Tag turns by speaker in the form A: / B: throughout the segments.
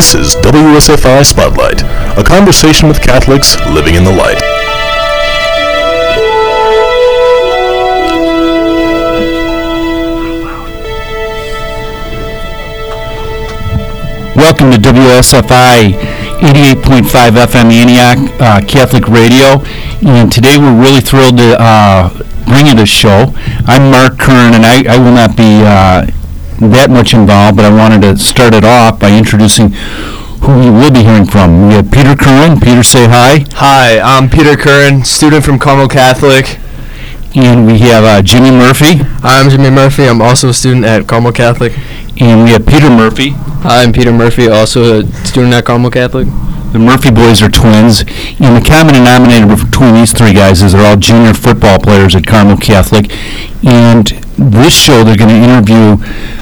A: This is WSFI Spotlight, a conversation with Catholics living in the light.
B: Welcome to WSFI 88.5 FM Antioch uh, Catholic Radio. And today we're really thrilled to uh, bring you this show. I'm Mark Curran, and I, I will not be uh, that much involved, but I wanted to start it off by introducing who we will be hearing from. We have Peter Curran. Peter, say hi.
C: Hi, I'm Peter Curran, student from Carmel Catholic.
B: And we have uh, Jimmy Murphy.
D: Hi, I'm Jimmy Murphy. I'm also a student at Carmel Catholic.
B: And we have Peter Murphy.
D: Hi, I'm Peter Murphy, also a student at Carmel Catholic.
B: The Murphy boys are twins, and the common denominator between these three guys is they're all junior football players at Carmel Catholic. And this show, they're going to interview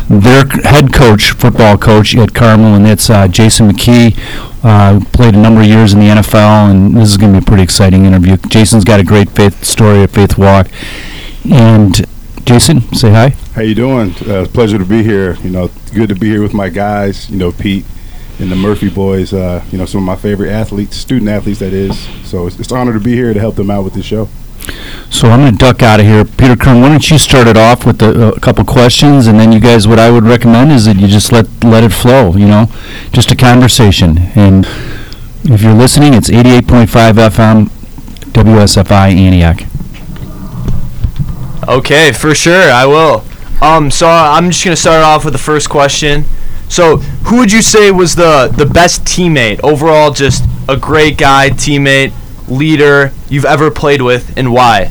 B: their head coach, football coach at Carmel, and it's uh, Jason McKie. Uh, played a number of years in the NFL, and this is going to be a pretty exciting interview. Jason's got a great faith story at Faith Walk, and Jason, say hi.
E: How you doing? Uh, pleasure to be here. You know, good to be here with my guys. You know, Pete and the Murphy boys. Uh, you know, some of my favorite athletes, student athletes, that is. So it's, it's an honor to be here to help them out with the show.
B: So I'm going to duck out of here. Peter Curran, why don't you start it off with a, a couple questions, and then you guys, what I would recommend is that you just let let it flow. You know, just a conversation. And if you're listening, it's 88.5 FM, WSFI Antioch.
C: Okay, for sure, I will. Um, so I'm just gonna start off with the first question. So, who would you say was the the best teammate overall? Just a great guy, teammate, leader you've ever played with, and why?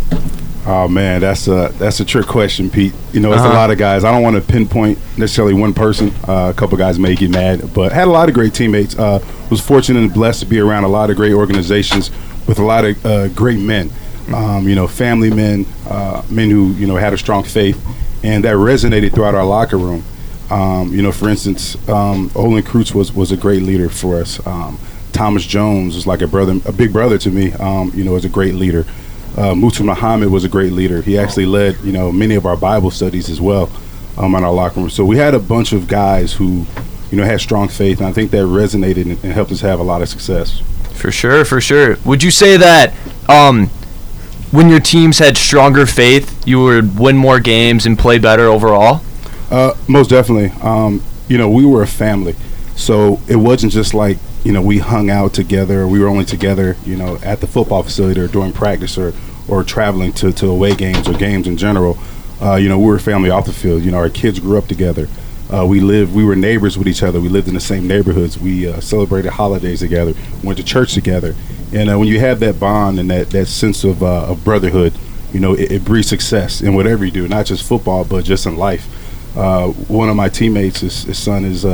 E: Oh man, that's a that's a trick question, Pete. You know, it's
C: Uh-huh.
E: a lot of guys. I don't want to pinpoint necessarily one person. Uh, a couple guys may get mad, but had a lot of great teammates. Uh, was fortunate and blessed to be around a lot of great organizations with a lot of uh, great men. Um, you know, family men, uh, men who you know had a strong faith, and that resonated throughout our locker room. Um, you know, for instance, um, Olin Kreutz was was a great leader for us. Um, Thomas Jones was like a brother, a big brother to me. Um, you know, was a great leader. Uh, Muhsin Muhammad was a great leader. He actually led, you know, many of our Bible studies as well um, in our locker room. So we had a bunch of guys who, you know, had strong faith, and I think that resonated and, and helped us have a lot of success.
C: For sure, for sure. Would you say that um, when your teams had stronger faith, you would win more games and play better overall?
E: Uh, most definitely. Um, you know, we were a family, so it wasn't just like you know we hung out together. We were only together, you know, at the football facility or during practice or or traveling to, to away games or games in general. Uh, you know, we were family off the field. You know, our kids grew up together. Uh, we lived. We were neighbors with each other. We lived in the same neighborhoods. We uh, celebrated holidays together. Went to church together. And uh, when you have that bond and that that sense of, uh, of brotherhood, you know, it, it breeds success in whatever you do, not just football, but just in life. Uh, one of my teammates, his, his son is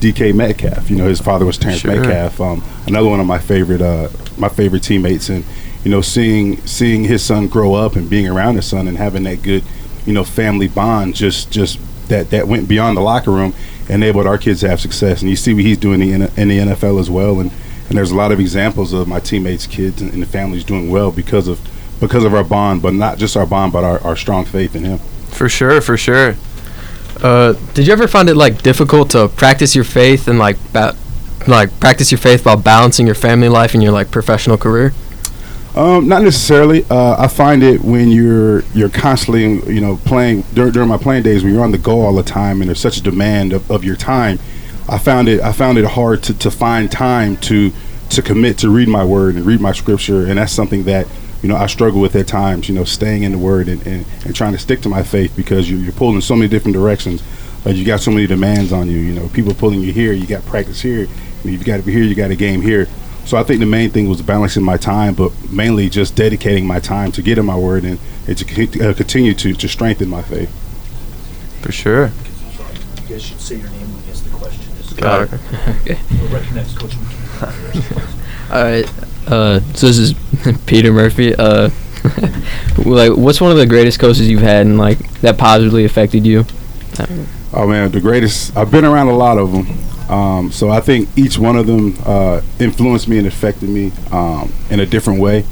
E: DK Metcalf. You know, his father was Terrence
C: Sure.
E: Metcalf. Um, another one of my favorite, uh, my favorite teammates, and you know, seeing seeing his son grow up and being around his son and having that good, you know, family bond, just just that that went beyond the locker room, enabled our kids to have success. And you see what he's doing in the, in the NFL as well. And and there's a lot of examples of my teammates' kids and, and the families doing well because of because of our bond, but not just our bond, but our, our strong faith in him.
C: For sure, for sure.
D: Uh, did you ever find it like difficult to practice your faith and like ba- like practice your faith while balancing your family life and your like professional career?
E: Um, not necessarily. Uh, I find it when you're you're constantly, you know, playing during, during my playing days when you're on the go all the time and there's such a demand of, of your time. I found it I found it hard to, to find time to to commit to read my word and read my scripture, and that's something that you know I struggle with at times. You know, staying in the word and, and, and trying to stick to my faith because you, you're pulled in so many different directions. Uh, you got so many demands on you. You know, people pulling you here. You got practice here. You've got to be here. You got a game here. So I think the main thing was balancing my time, but mainly just dedicating my time to get in my word and, and to uh, continue to, to strengthen my faith.
C: For sure.
F: You guys should say your name when you ask the question.
C: Got it.
D: okay.
F: We'll recognize Coach McKie.
D: All right. Uh, so this is Peter Murphy. Uh, like, what's one of the greatest coaches you've had and like that positively affected you?
E: Oh man, the greatest! I've been around a lot of them, um, so I think each one of them uh, influenced me and affected me um, in a different way.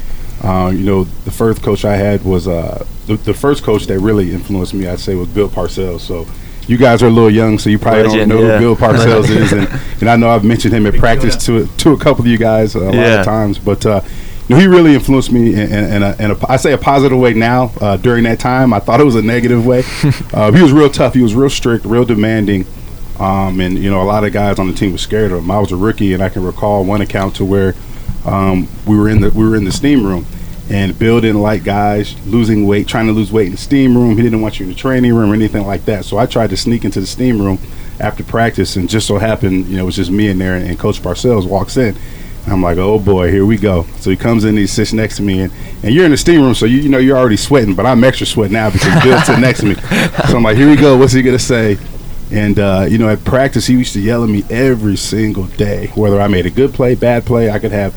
E: Uh, you know, the first coach I had was uh, the, the first coach that really influenced me. I'd say was Bill Parcells. So you guys are a little young, so you probably
C: Legend,
E: don't know
C: yeah.
E: who Bill Parcells is, and, and I know I've mentioned him at practice to to a couple of you guys a lot of times, but. Uh, you know, he really influenced me in, in, in, a, in a, I say a positive way now. Uh, during that time, I thought it was a negative way. uh, he was real tough. He was real strict, real demanding. Um, and you know, a lot of guys on the team were scared of him. I was a rookie, and I can recall one account to where um, we were in the we were in the steam room, and building like guys losing weight, trying to lose weight in the steam room. He didn't want you in the training room or anything like that. So I tried to sneak into the steam room after practice, and just so happened, you know, it was just me in there, and, Coach Parcells walks in. I'm like, oh boy, here we go. So he comes in, he sits next to me, and, and you're in the steam room, so you, you know you're already sweating, but I'm extra sweating now because Bill's sitting next to me. So I'm like, here we go. What's he gonna say? And uh, you know, at practice, he used to yell at me every single day, whether I made a good play, bad play. I could have,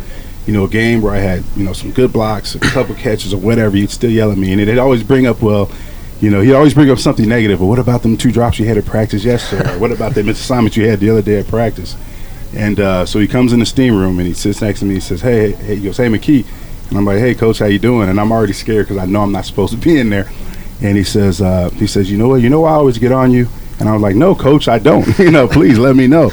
E: you know, a game where I had, you know, some good blocks, a couple catches, or whatever. you'd still yell at me, and it'd always bring up, well, you know, he'd always bring up something negative. Well, what about them two drops you had at practice yesterday? Or what about that assignment you had the other day at practice? And uh, so he comes in the steam room and he sits next to me. He says, "Hey, hey," he goes, "Hey, McKie," and I'm like, "Hey, coach, how you doing?" And I'm already scared because I know I'm not supposed to be in there. And he says, uh, "He says, you know what? You know why I always get on you?" And I was like, "No, coach, I don't. you know, please let me know."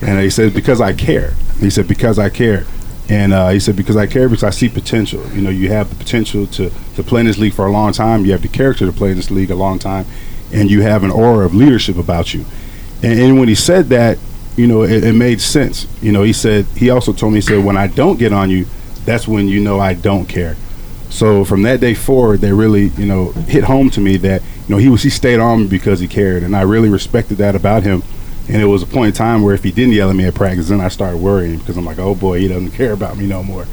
E: And he says, "Because I care." He said, "Because I care." And uh, he said, "Because I care, because I see potential. You know, you have the potential to to play in this league for a long time. You have the character to play in this league a long time, and you have an aura of leadership about you." And, and when he said that, you know, it, it made sense. You know, he said he also told me he said when I don't get on you, that's when you know I don't care. So from that day forward, they really, you know, hit home to me that you know he was he stayed on me because he cared, and I really respected that about him. And it was a point in time where if he didn't yell at me at practice, then I started worrying because I'm like, oh boy, he doesn't care about me no more.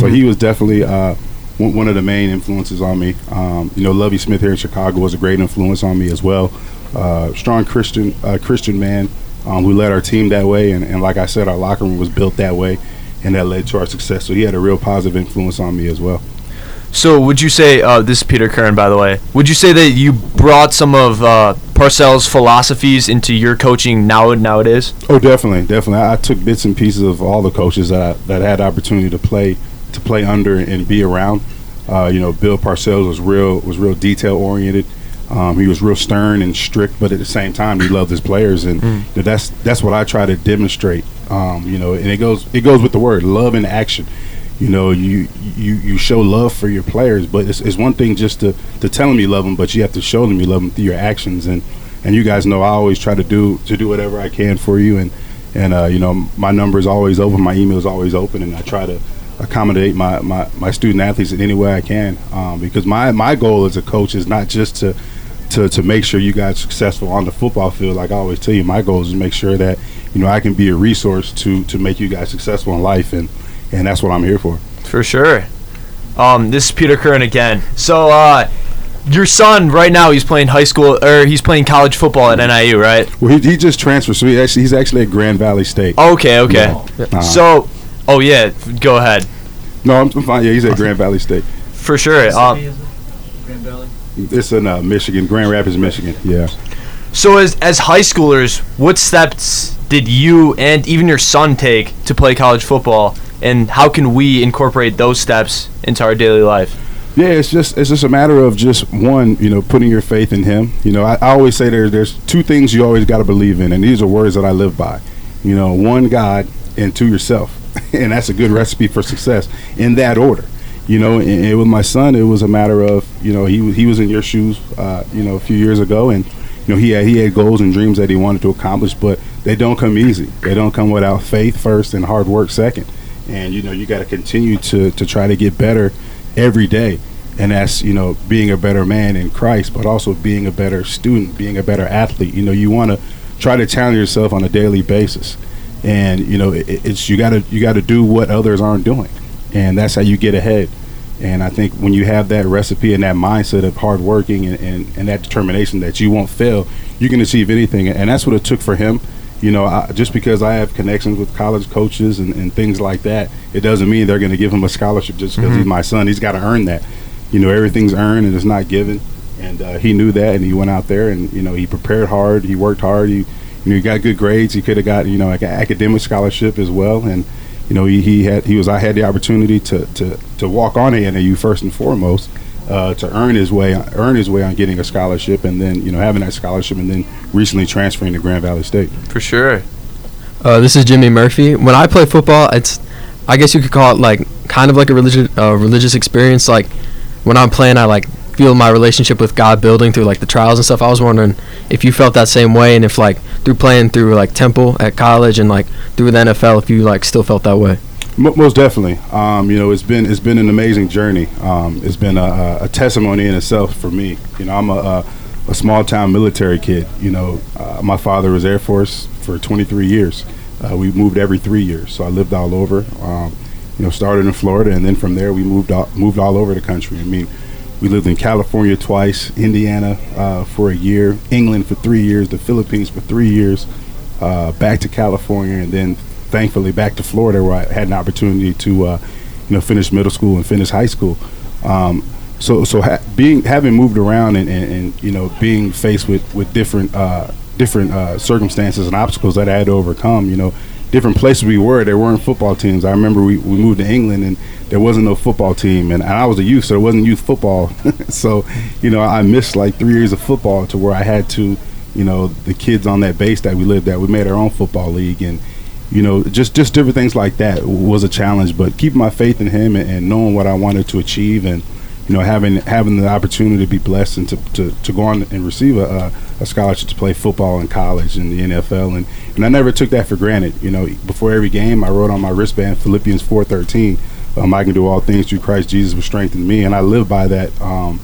E: So he was definitely uh, one one of the main influences on me. Um, you know, Lovie Smith here in Chicago was a great influence on me as well. Uh, strong Christian uh, Christian man um, who led our team that way, and, and like I said, our locker room was built that way, and that led to our success. So he had a real positive influence on me as well.
C: So would you say uh, this is Peter Curran, by the way? Would you say that you brought some of uh, Parcells' philosophies into your coaching now nowadays?
E: Oh, definitely, definitely. I, I took bits and pieces of all the coaches that I, that I had opportunity to play to play under and be around. Uh, you know, Bill Parcells was real was real detail oriented. Um, he was real stern and strict, but at the same time, he loved his players, and you know, that's that's what I try to demonstrate. Um, you know, and it goes it goes with the word love in action. You know, you you you show love for your players, but it's, it's one thing just to to tell them you love them, but you have to show them you love them through your actions. And and you guys know I always try to do to do whatever I can for you, and and uh, you know my number is always open, my email is always open, and I try to accommodate my, my, my student athletes in any way I can. Um, because my, my goal as a coach is not just to, to to make sure you guys successful on the football field. Like I always tell you my goal is to make sure that you know I can be a resource to to make you guys successful in life. And and that's what I'm here for
C: For sure. Um, this is Peter Curran again. So, uh, your son right now he's playing high school or he's playing college football at NIU, right?
E: well he, he just transferred so he actually he's actually at Grand Valley State
C: Okay, okay.
E: Uh-huh.
C: So, oh yeah, go ahead.
E: no I'm, I'm fine yeah he's at Grand Valley State
C: For sure. Um,
F: it? Grand Valley?
E: it's in uh, Michigan Grand Rapids Michigan yeah
C: so as as high schoolers, what steps did you and even your son take to play college football, and how can we incorporate those steps into our daily life?
E: Yeah, it's just it's just a matter of just one, you know, putting your faith in Him. You know, I, I always say there there's two things you always got to believe in, and these are words that I live by. You know, one God and two yourself, and that's a good recipe for success in that order. You know, and, and with my son, it was a matter of you know he he was in your shoes, uh, you know, a few years ago, and you know he had he had goals and dreams that he wanted to accomplish, but they don't come easy. They don't come without faith first and hard work second. And you know you got to continue to to try to get better every day and that's you know being a better man in Christ, but also being a better student, being a better athlete. You know, you want to try to challenge yourself on a daily basis, and you know it, it's you got to you got to do what others aren't doing, and that's how you get ahead. And I think when you have that recipe and that mindset of hard working and, and, and that determination that you won't fail, you can achieve anything. And that's what it took for him. You know, I, just because I have connections with college coaches and, and things like that, it doesn't mean they're going to give him a scholarship just because he's my son. He's got to earn that. You know, everything's earned and it's not given. And uh, he knew that, and he went out there and you know he prepared hard, he worked hard, he you know he got good grades. He could have got you know like an academic scholarship as well, and you know he, he had he was I had the opportunity to to to walk on ANAU first and foremost. Uh, to earn his way earn his way on getting a scholarship, and then you know having that scholarship, and then recently transferring to Grand Valley State.
C: For sure.
D: Uh, this is Jimmy Murphy. When I play football, it's, I guess you could call it like kind of like a religious uh, religious experience. Like when I'm playing, I like feel my relationship with God building through like the trials and stuff. I was wondering if you felt that same way, and if like through playing through like Temple at college and like through the NFL, if you like still felt that way.
E: Mo- Most definitely. Um, you know, it's been it's been an amazing journey. Um, it's been a, a- testimony in itself for me. You know, I'm a, a, a small town military kid. You know, uh, my father was Air Force for 23 years. Uh, we moved every three years, so I lived all over. Um, you know, started in Florida, and then from there we moved all, moved all over the country. I mean, we lived in California twice, Indiana uh, for a year, England for three years, the Philippines for three years, uh, back to California, and then thankfully back to Florida, where I had an opportunity to, uh, you know, finish middle school and finish high school. Um, so, so ha- being having moved around and, and, and you know being faced with with different uh, different uh, circumstances and obstacles that I had to overcome, you know, different places we were, there weren't football teams. I remember we, we moved to England and there wasn't no football team, and, I was a youth, so there wasn't youth football. so, you know, I missed like three years of football to where I had to, you know, the kids on that base that we lived at, we made our own football league, and you know, just just different things like that was a challenge. But keeping my faith in Him and, and knowing what I wanted to achieve, and you know, having having the opportunity to be blessed and to, to, to go on and receive a, a, scholarship to play football in college and the NFL, and and I never took that for granted. You know, before every game, I wrote on my wristband Philippians four thirteen. Um, I can do all things through Christ Jesus, who strengthened me, and I live by that. Um,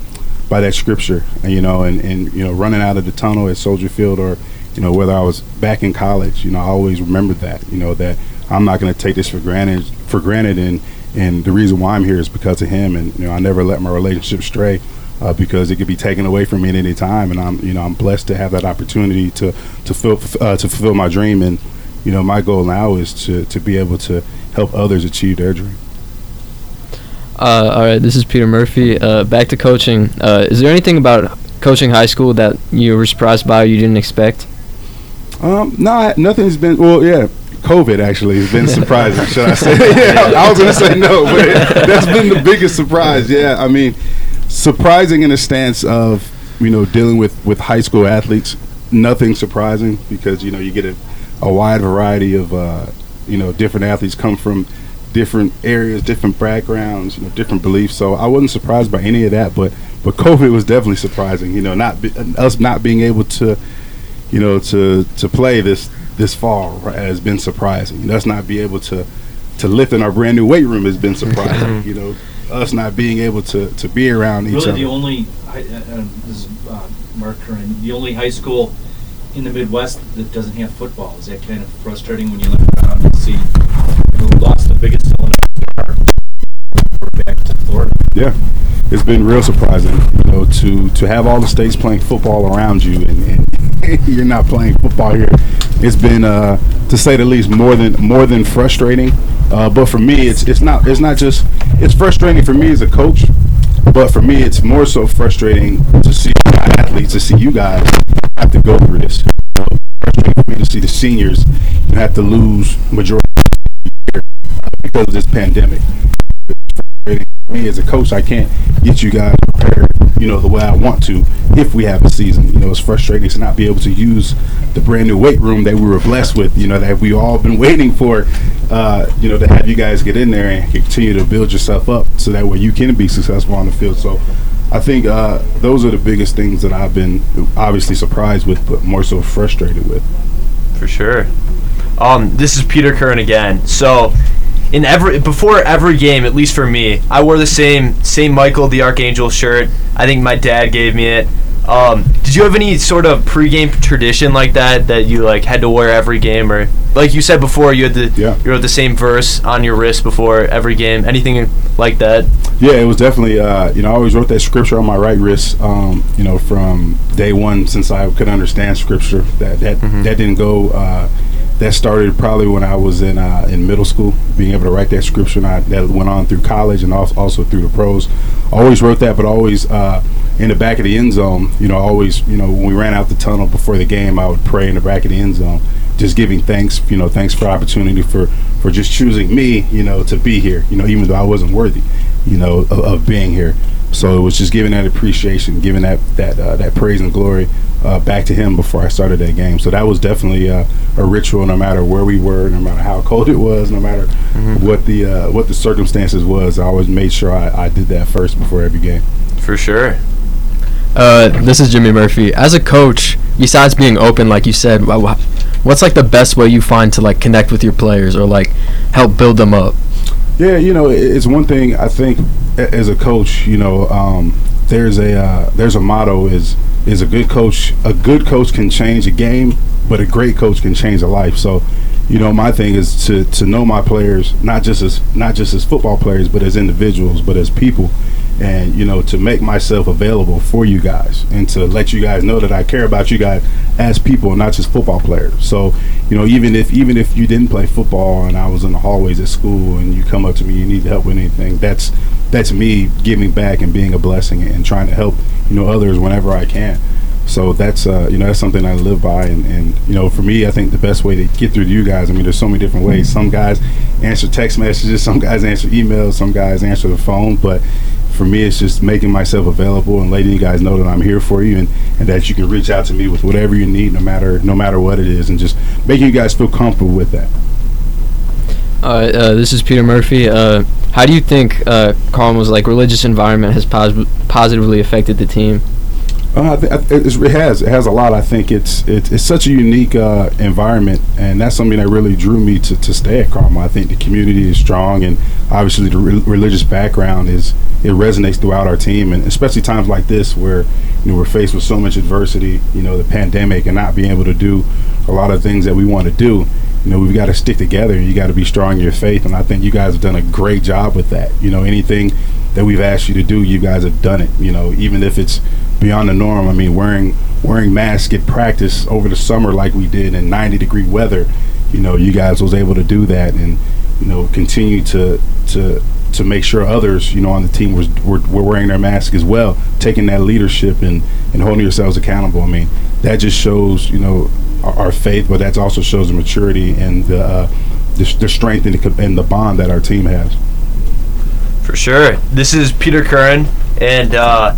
E: by that scripture, and, you know, and, and you know, running out of the tunnel at Soldier Field, or you know, whether I was back in college, you know, I always remembered that, you know, that I'm not going to take this for granted, for granted, and and the reason why I'm here is because of him, and you know, I never let my relationship stray. Uh, because it could be taken away from me at any time, and I'm, you know, I'm blessed to have that opportunity to to fill, uh, to fulfill my dream, and you know, my goal now is to to be able to help others achieve their dream.
D: Uh, all right, this is Peter Murphy. Uh, back to coaching. Uh, is there anything about coaching high school that you were surprised by or you didn't expect?
E: Um, no, nothing's been. Well, yeah, COVID actually has been surprising. should I say? yeah, I, I was gonna say no, but that's been the biggest surprise. Yeah, I mean, surprising in the stance of you know dealing with with high school athletes. Nothing surprising because you know you get a, a wide variety of uh, you know different athletes come from different areas, different backgrounds, you know, different beliefs. So I wasn't surprised by any of that, but but COVID was definitely surprising. You know, not be, us not being able to you know, to to play this this fall has been surprising. Us not be able to to lift in our brand new weight room has been surprising. you know, us not being able to to be around each
F: Really,
E: other.
F: the only, uh, um, this is uh, Mark Curran, the only high school in the Midwest that doesn't have football. Is that kind of frustrating when you look around and see who lost the biggest back to Florida.
E: Yeah, it's been real surprising. You know, to to have all the states playing football around you and, and you're not playing football here. It's been, uh, to say the least, more than more than frustrating. Uh, but for me, it's it's not it's not just it's frustrating for me as a coach. But for me, it's more so frustrating to see my athletes, to see you guys have to go through this. Frustrating for me to see the seniors have to lose majority because of this pandemic me as a coach. I can't get you guys prepared, you know, the way I want to if we have a season. You know, it's frustrating to not be able to use the brand new weight room that we were blessed with. You know, that we all been waiting for. Uh, you know, to have you guys get in there and continue to build yourself up so that way you can be successful on the field. So. I think uh, those are the biggest things that I've been obviously surprised with, but more so frustrated with.
C: For sure. Um, this is Peter Curran again. So, in every before every game, at least for me, I wore the same same Michael the Archangel shirt. I think my dad gave me it. Um, did you have any sort of pregame tradition like that that you like had to wear every game, or like you said before, you had the
E: Yeah.
C: you wrote the same verse on your wrist before every game? Anything like that?
E: Yeah, it was definitely. Uh, you know, I always wrote that scripture on my right wrist. Um, you know, from day one since I could understand scripture. That that that didn't go. Uh, that started probably when I was in uh, in middle school, being able to write that scripture. I, that went on through college and also, also through the pros. Always wrote that, but always uh, in the back of the end zone. You know, always. You know, when we ran out the tunnel before the game, I would pray in the back of the end zone. just giving thanks, you know, thanks for opportunity for for just choosing me, you know, to be here, you know, even though I wasn't worthy, you know, of, of being here. So it was just giving that appreciation, giving that that uh, that praise and glory uh, back to him before I started that game. So that was definitely uh, a ritual, no matter where we were, no matter how cold it was, no matter what the uh, what the circumstances was. I always made sure I, I did that first before every game.
C: For sure.
D: Uh, this is Jimmy Murphy. As a coach, besides being open, like you said, wha- wha- what's like the best way you find to like connect with your players or like help build them up?
E: Yeah, you know, it's one thing I think as a coach, you know, um, there's a uh, there's a motto is is a good coach a good coach can change a game, but a great coach can change a life. So, you know, my thing is to to know my players not just as not just as football players, but as individuals, but as people. And you know, to make myself available for you guys, and to let you guys know that I care about you guys as people, not just football players. So, you know, even if even if you didn't play football and I was in the hallways at school and you come up to me, you need help with anything. That's that's me giving back and being a blessing and trying to help you know others whenever I can. So that's uh, you know that's something I live by, and, and you know for me, I think the best way to get through to you guys. I mean, there's so many different ways. Some guys answer text messages, some guys answer emails, some guys answer the phone, but for me, it's just making myself available and letting you guys know that I'm here for you, and, and that you can reach out to me with whatever you need, no matter no matter what it is, and just making you guys feel comfortable with that.
D: Uh, uh, this is Peter Murphy. Uh, how do you think uh, like religious environment has pos- positively affected the team?
E: Uh, it has it has a lot. I think it's it's, it's such a unique uh, environment, and that's something that really drew me to, to stay at Carmel. I think the community is strong, and obviously the re- religious background is it resonates throughout our team, and especially times like this where you know we're faced with so much adversity, you know, the pandemic, and not being able to do a lot of things that we want to do. You know, we've got to stick together, and you got to be strong in your faith. And I think you guys have done a great job with that. You know, anything that we've asked you to do, you guys have done it. You know, even if it's beyond the norm. I mean, wearing wearing masks at practice over the summer like we did in 90 degree weather. You know, you guys was able to do that, and you know, continue to to to make sure others, you know, on the team was were, were wearing their mask as well, taking that leadership and and holding yourselves accountable. I mean, that just shows, you know, our, our faith, but that also shows the maturity and the uh, the, the strength and the, and the bond that our team has.
C: For sure. This is Peter Curran, and uh,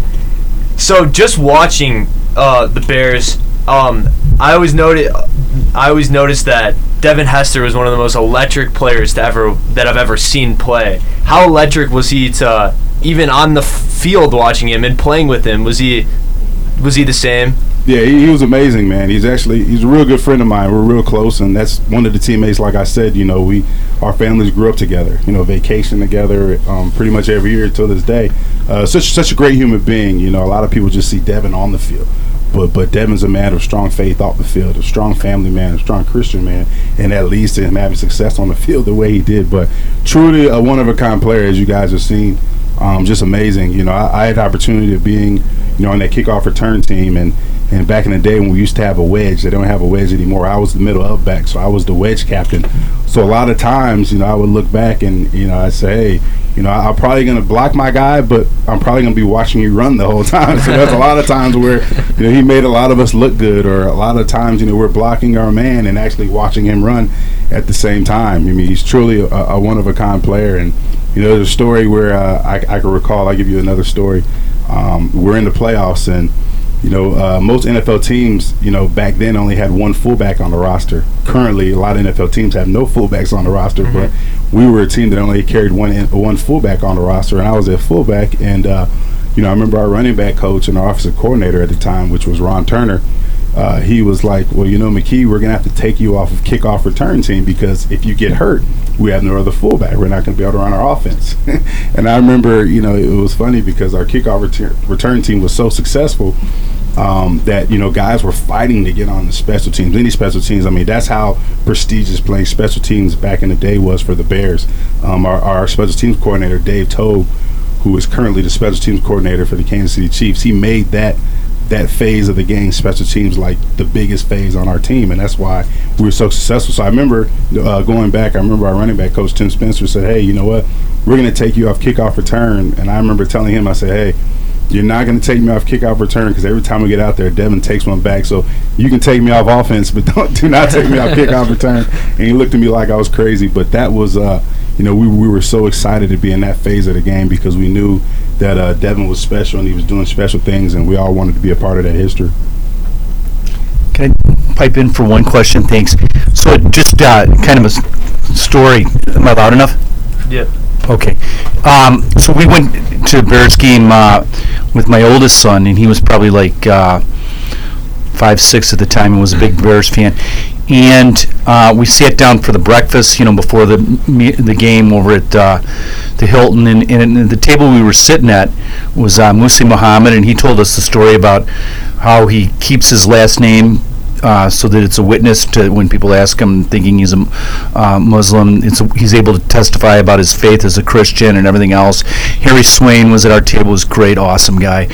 C: so just watching uh, the Bears, um, I always noted, I always noticed that Devin Hester was one of the most electric players to ever that I've ever seen play. How electric was he to even on the field watching him and playing with him? Was he was he the same?
E: Yeah, he, he was amazing, man. He's actually he's a real good friend of mine. We're real close, and that's one of the teammates. Like I said, you know, we our families grew up together. You know, vacation together, um, pretty much every year till this day. Uh, such such a great human being. You know, a lot of people just see Devin on the field, but but Devin's a man of strong faith off the field, a strong family man, a strong Christian man, and that leads to him having success on the field the way he did. But truly a one of a kind player, as you guys have seen. Um, just amazing. You know, I, I had the opportunity of being, you know, on that kickoff return team, and and back in the day when we used to have a wedge, they don't have a wedge anymore. I was the middle of back, so I was the wedge captain. So a lot of times, you know, I would look back and you know I say, hey, you know, I'm probably gonna block my guy, but I'm probably gonna be watching you run the whole time. So that's a lot of times where you know he made a lot of us look good, or a lot of times you know we're blocking our man and actually watching him run at the same time. I mean, he's truly a, a one of a kind player, and you know, there's a story where uh, I, I can recall. I'll give you another story. Um, we're in the playoffs, and you know, uh, most NFL teams, you know, back then only had one fullback on the roster. Currently, a lot of NFL teams have no fullbacks on the roster, but we were a team that only carried one in- one fullback on the roster, and I was at fullback. And uh, you know, I remember our running back coach and our offensive coordinator at the time, which was Ron Turner. Uh, he was like, "Well, you know, McKie, we're gonna have to take you off of kickoff return team because if you get hurt, we have no other fullback. We're not gonna be able to run our offense." and I remember, you know, it was funny because our kickoff return, return team was so successful um, that you know guys were fighting to get on the special teams. Any special teams, I mean, that's how prestigious playing special teams back in the day was for the Bears. Um, our, our special teams coordinator, Dave Toub, who is currently the special teams coordinator for the Kansas City Chiefs, he made that that phase of the game, special teams, like the biggest phase on our team, and that's why we were so successful. So I remember uh, going back. I remember our running back coach Tim Spencer said, "Hey, you know what? We're going to take you off kickoff return." And I remember telling him, I said, "Hey." you're not going to take me off kickoff return because every time we get out there, Devin takes one back. So you can take me off offense, but don't do not take me off kickoff return. And he looked at me like I was crazy. But that was, uh, you know, we, we were so excited to be in that phase of the game because we knew that uh, Devin was special and he was doing special things, and we all wanted to be a part of that history.
B: Can I pipe in for one question? Thanks. So just uh, kind of a story. Am I loud enough?
C: Yeah.
B: Okay. Um, so we went to a Bears game uh, with my oldest son, and he was probably like uh, five, six at the time, and was a big Bears fan. And uh, we sat down for the breakfast, you know, before the the game over at uh, the Hilton, and, and the table we were sitting at was uh, Muhsin Muhammad, and he told us the story about how he keeps his last name uh, so that it's a witness to when people ask him, thinking he's a uh, Muslim. A, he's able to testify about his faith as a Christian and everything else. Harry Swain was at our table. was great, awesome guy,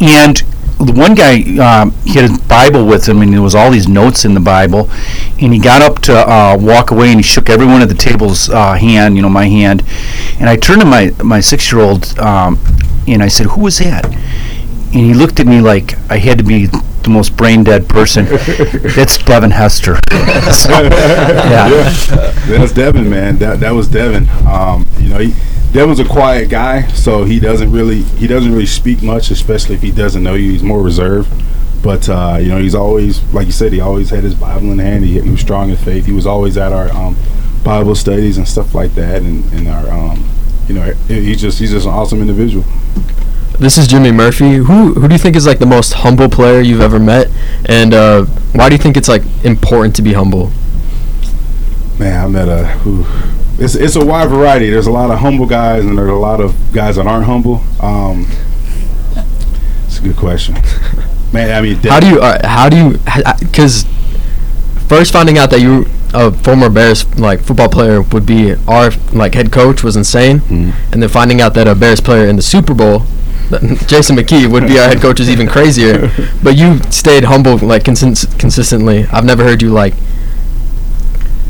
B: and the one guy um, he had his Bible with him, and there was all these notes in the Bible. And he got up to uh, walk away, and he shook everyone at the table's uh, hand, you know, my hand. And I turned to my my six year old, um, and I said, "Who was that?" And he looked at me like I had to be the most brain dead person. That's Devin Hester. So, yeah.
E: That's Devin, man. That that was Devin. Um, you know, he, Devin's a quiet guy, so he doesn't really he doesn't really speak much, especially if he doesn't know you. He's more reserved. But uh, you know, he's always like you said. He always had his Bible in hand. He, he was strong in faith. He was always at our um, Bible studies and stuff like that, and, and our um, you know, he's just he's just an awesome individual.
D: This is Jimmy Murphy. Who who do you think is like the most humble player you've ever met, and uh, why do you think it's like important to be humble?
E: Man, I met a. it's it's a wide variety. There's a lot of humble guys, and there's a lot of guys that aren't humble. Um, it's a good question. Man, I mean,
D: How do you uh, how do you because first finding out that you a former Bears like football player would be our like head coach was insane,
E: Mhm.
D: and then finding out that a Bears player in the Super Bowl. Jason McKie would be our head coach is even crazier, but you stayed humble like consist- consistently. I've never heard you like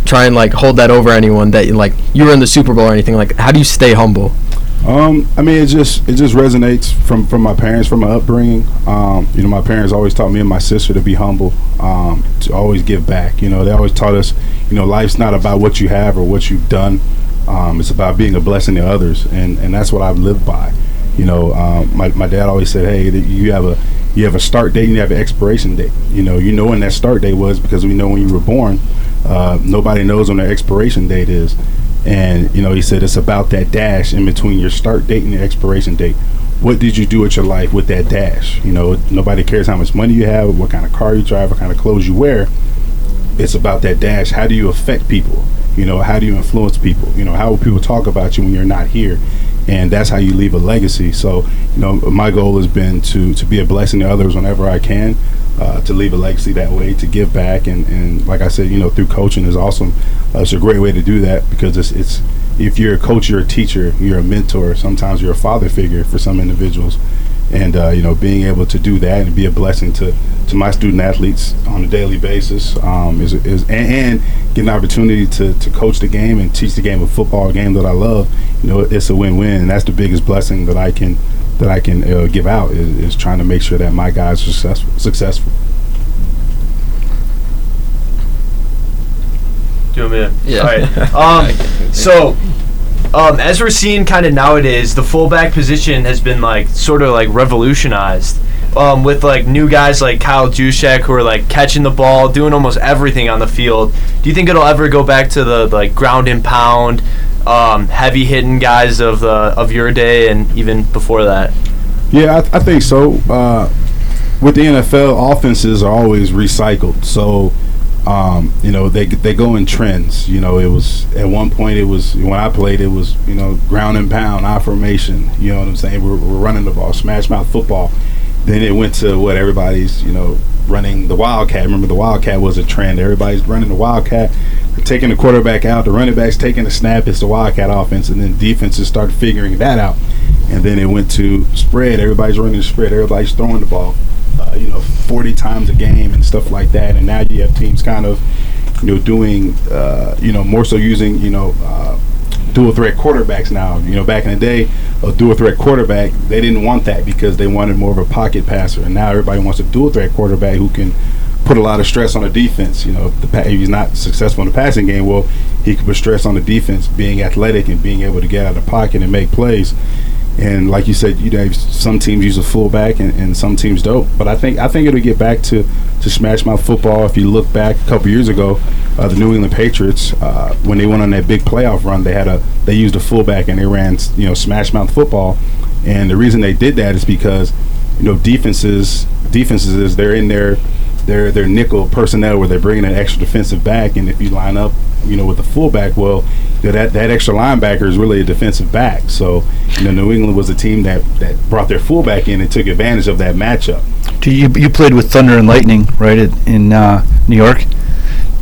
D: try and like hold that over anyone that you like you were in the Super Bowl or anything like. How do you stay humble?
E: Um, I mean, it just it just resonates from from my parents, from my upbringing. Um, you know, my parents always taught me and my sister to be humble, um, to always give back. You know, they always taught us, you know, life's not about what you have or what you've done. Um, it's about being a blessing to others, and and that's what I've lived by. You know, um, my my dad always said, hey, you have a you have a start date and you have an expiration date. You know, you know when that start date was because we know when you were born. Uh, nobody knows when their expiration date is. And you know, he said it's about that dash in between your start date and your expiration date. What did you do with your life with that dash? You know, nobody cares how much money you have, what kind of car you drive, what kind of clothes you wear. It's about that dash. How do you affect people? You know, how do you influence people? You know, how will people talk about you when you're not here? And that's how you leave a legacy. So, you know, my goal has been to to be a blessing to others whenever I can, uh, to leave a legacy that way, to give back, and, and like I said, you know, through coaching is awesome. Uh, it's a great way to do that because it's it's if you're a coach, you're a teacher, you're a mentor. Sometimes you're a father figure for some individuals, and uh, you know, being able to do that and be a blessing to to my student athletes on a daily basis um, is is and, and get an opportunity to to coach the game and teach the game of football, a game that I love. You know, it's a win-win, and that's the biggest blessing that I can that I can uh, give out is, is trying to make sure that my guys are successful. Successful.
C: Do you want me to?
D: Yeah.
C: All right. Um, so, um, as we're seeing kind of nowadays, the fullback position has been like sort of like revolutionized. Um, with like new guys like Kyle Juszczyk who are like catching the ball, doing almost everything on the field. Do you think it'll ever go back to the like ground and pound, um, heavy hitting guys of the of your day and even before that?
E: Yeah, I, I think so. Uh, with the NFL, offenses are always recycled. So, um, you know, they they go in trends. You know, it was at one point it was when I played, it was you know ground and pound, I formation. You know what I'm saying? We're, we're running the ball, smash mouth football. Then it went to what everybody's you know running the wildcat. Remember, the wildcat was a trend. Everybody's running the wildcat, taking the quarterback out. The running backs taking the snap. It's the wildcat offense, and then defenses started figuring that out. And then it went to spread. Everybody's running the spread. Everybody's throwing the ball, uh, you know, 40 times a game and stuff like that. And now you have teams kind of, you know, doing, uh, you know, more so using, you know, uh, dual threat quarterbacks now. You know, back in the day, a dual threat quarterback they didn't want that because they wanted more of a pocket passer, and now everybody wants a dual threat quarterback who can put a lot of stress on the defense. You know, if, pa- if he's not successful in the passing game, well, he can put stress on the defense, being athletic and being able to get out of the pocket and make plays. And like you said, you know, some teams use a fullback and, and some teams don't. But I think I think it'll get back to, to smash mouth football. If you look back a couple years ago, uh, the New England Patriots, uh, when they went on that big playoff run, they had a they used a fullback and they ran you know smash mouth football. And the reason they did that is because you know defenses defenses is they're in their their their nickel personnel where they're bringing an extra defensive back, and if you line up, you know, with the fullback, well, you know, that that extra linebacker is really a defensive back. So, you know, New England was a team that that brought their fullback in and took advantage of that matchup.
B: Do you you played with Thunder and Lightning, right, at- in uh, New York?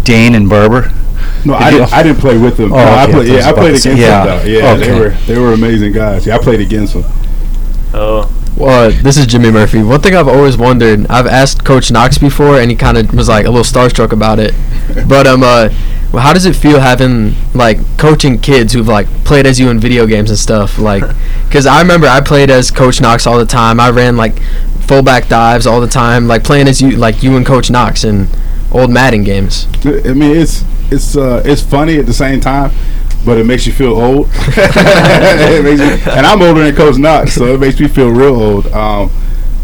B: Dayne and Barber.
E: No,
B: Did
E: I didn't, I didn't play with them.
B: Oh,
E: No, I
B: okay,
E: played,
B: I was
E: yeah, I played against
B: yeah,
E: them. Though. Yeah, they were they were amazing guys. Yeah, I played against them.
C: Oh,
D: Well, this is Jimmy Murphy. One thing I've always wondered, I've asked Coach Knox before, and he kind of was like a little starstruck about it. But um, uh, how does it feel having like coaching kids who've like played as you in video games and stuff? Like, because I remember I played as Coach Knox all the time. I ran like fullback dives all the time, like playing as you, like you and Coach Knox in old Madden games.
E: I mean, it's it's uh, it's funny at the same time, but it makes you feel old. It makes me- and I'm older than Coach Knox, so it makes me feel real old. Um,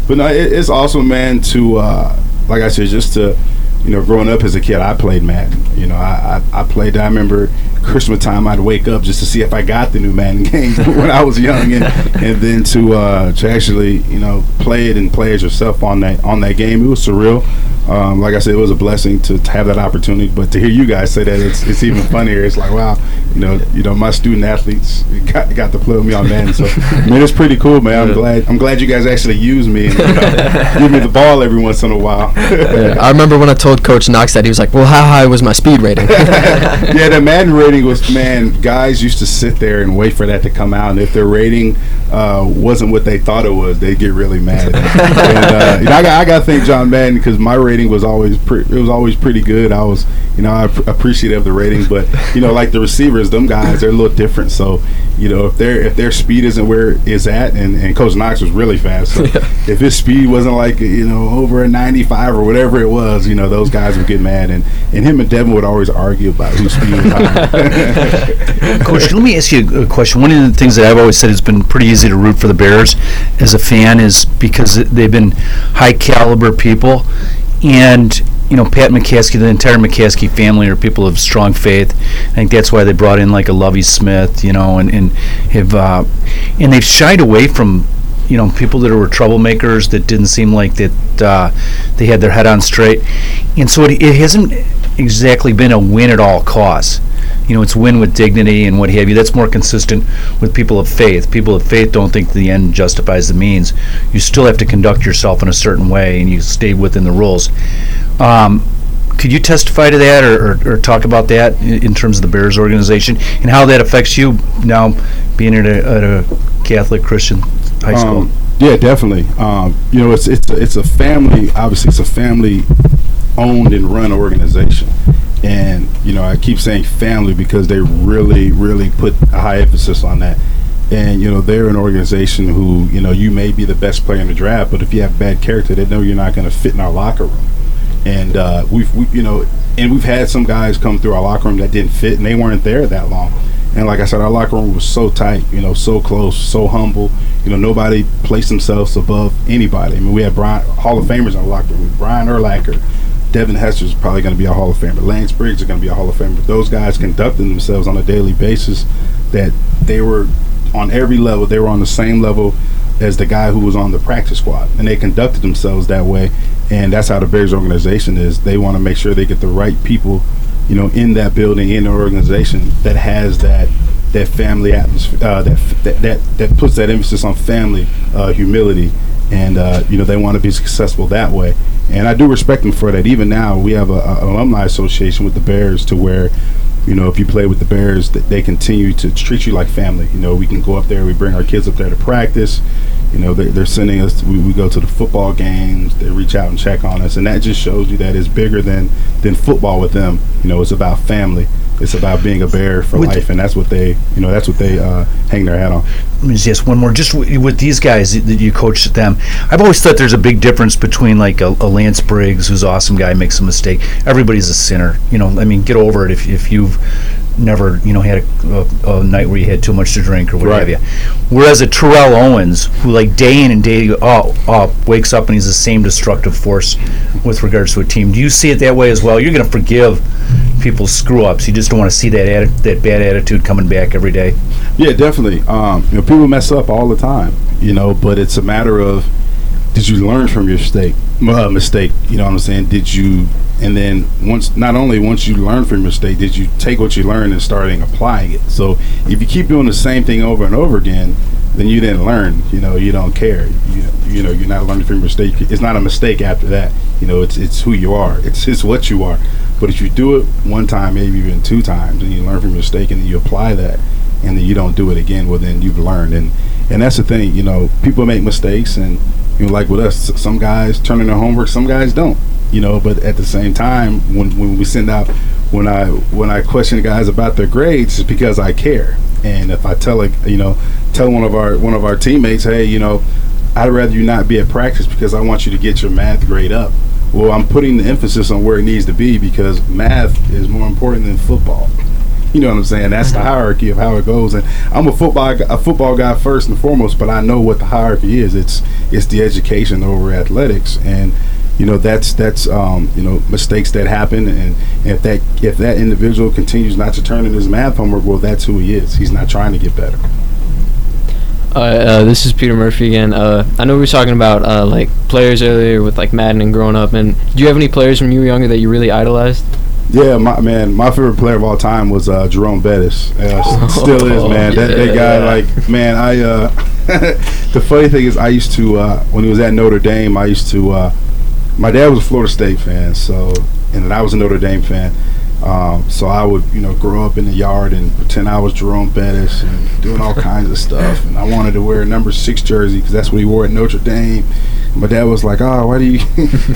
E: but no, it, it's awesome, man. To uh, like I said, just to you know, growing up as a kid, I played Madden. You know, I I, I played. I remember Christmas time, I'd wake up just to see if I got the new Madden game when I was young, and and then to uh, to actually you know play it and play as yourself on that on that game, it was surreal. Um, like I said, it was a blessing to, to have that opportunity. But to hear you guys say that, it's, it's even funnier. It's like, wow, you know, you know, my student athletes got, got to play with me on Madden. So, I mean, it's pretty cool, man. I'm glad. I'm glad you guys actually use me and you know, give me the ball every once in a while.
D: Yeah, I remember when I told Coach Knox that he was like, "Well, how high was my speed rating?"
E: yeah, the Madden rating was man. Guys used to sit there and wait for that to come out, and if their rating uh, wasn't what they thought it was, they'd get really mad. and, uh, you know, I got I got to thank John Madden because my rating was always pre- it was always pretty good. I was you know I ap- appreciative of the rating, but you know like the receivers, them guys they're a little different. So you know if their if their speed isn't where it's at, and, and Coach Knox was really fast. So if his speed wasn't like you know over a 95 or whatever it was, you know those guys would get mad, and and him and Devin would always argue about whose speed was higher.
B: Coach, let me ask you a question. One of the things that I've always said has been pretty easy to root for the Bears as a fan is because they've been high caliber people, and you know Pat McCaskey, the entire McCaskey family are people of strong faith. I think that's why they brought in like a Lovie Smith, you know, and and have uh, and they've shied away from you know people that were troublemakers that didn't seem like that uh, they had their head on straight, and so it, it hasn't exactly been a win at all costs. You know, it's win with dignity and what have you. That's more consistent with people of faith. People of faith don't think the end justifies the means. You still have to conduct yourself in a certain way, and you stay within the rules. Um, could you testify to that, or, or, or talk about that in, in terms of the Bears organization and how that affects you now, being at a, at a Catholic Christian high school?
E: Um, yeah, definitely. Um, you know, it's it's a, it's a family. Obviously, it's a family owned and run organization, and you know, I keep saying family because they really, really put a high emphasis on that. And you know, they're an organization who you know you may be the best player in the draft, but if you have bad character, they know you're not going to fit in our locker room. And uh, we've we, you know, and we've had some guys come through our locker room that didn't fit, and they weren't there that long. And like I said, our locker room was so tight, you know, so close, so humble. You know, nobody placed themselves above anybody. I mean, we had Brian Hall of Famers in our locker room. Brian Urlacher, Devin Hester is probably going to be a Hall of Famer. Lance Briggs is going to be a Hall of Famer. Those guys conducted themselves on a daily basis that they were on every level. They were on the same level as the guy who was on the practice squad, and they conducted themselves that way. And that's how the Bears organization is. They want to make sure they get the right people, you know, in that building, in the organization that has that that family atmosphere, uh, that, that that that puts that emphasis on family, uh, humility, and uh, you know they want to be successful that way. And I do respect them for that. Even now, we have a, a alumni association with the Bears to where you know, if you play with the Bears, that they continue to treat you like family. You know, we can go up there, we bring our kids up there to practice. You know, they, they're sending us. We, we go to the football games. They reach out and check on us, and that just shows you that it's bigger than than football with them. You know, it's about family, it's about being a bear for
B: With-
E: life, and that's what they you know that's what they uh, hang their hat on.
B: Let me just ask one more. Just w- with these guys that you coach them, I've always thought there's a big difference between like a, a Lance Briggs, who's an awesome guy, makes a mistake. Everybody's a sinner. You know, I mean, get over it if, if you've never, you know, had a, a, a night where you had too much to drink or what
E: Right.
B: have you. Whereas a Terrell Owens, who like day in and day out, up, wakes up and he's the same destructive force with regards to a team. Do you see it that way as well? You're going to forgive people's screw ups. You just don't want to see that atti- that bad attitude coming back every day.
E: Yeah, definitely. Um, you know, people mess up all the time, you know, but it's a matter of did you learn from your mistake? Uh, mistake, you know what I'm saying? Did you, and then once, not only once you learn from your mistake, did you take what you learned and starting applying it? So if you keep doing the same thing over and over again, then you didn't learn. You know, you don't care. You, you know, you're not learning from your mistake. It's not a mistake after that. You know, it's it's who you are. It's it's what you are. But if you do it one time, maybe even two times, and you learn from your mistake, and then you apply that, and then you don't do it again, well, then you've learned. And and that's the thing. You know, people make mistakes, and you know, like with us, some guys turn in their homework, some guys don't. You know, but at the same time, when when we send out, when I when I question guys about their grades, it's because I care. And if I tell a you know, tell one of our one of our teammates, hey, you know, I'd rather you not be at practice because I want you to get your math grade up. Well, I'm putting the emphasis on where it needs to be because math is more important than football. You know what I'm saying? That's the hierarchy of how it goes. And I'm a football a football guy first and foremost, but I know what the hierarchy is. It's it's the education over athletics, and you know that's that's um, you know mistakes that happen. And if that if that individual continues not to turn in his math homework, well, that's who he is. He's not trying to get better.
D: Uh, uh, this is Peter Murphy again. Uh, I know we were talking about uh, like players earlier with like Madden and growing up. And do you have any players when you were younger that you really idolized?
E: Yeah, my man, my favorite player of all time was uh, Jerome Bettis. Uh, still is, man. That, that guy, like, man, I. Uh, the funny thing is, I used to uh, when he was at Notre Dame. I used to. Uh, my dad was a Florida State fan, so and I was a Notre Dame fan. Um, so I would, you know, grow up in the yard and pretend I was Jerome Bettis and doing all kinds of stuff. And I wanted to wear a number six jersey because that's what he wore at Notre Dame. My dad was like, "Oh, why do you?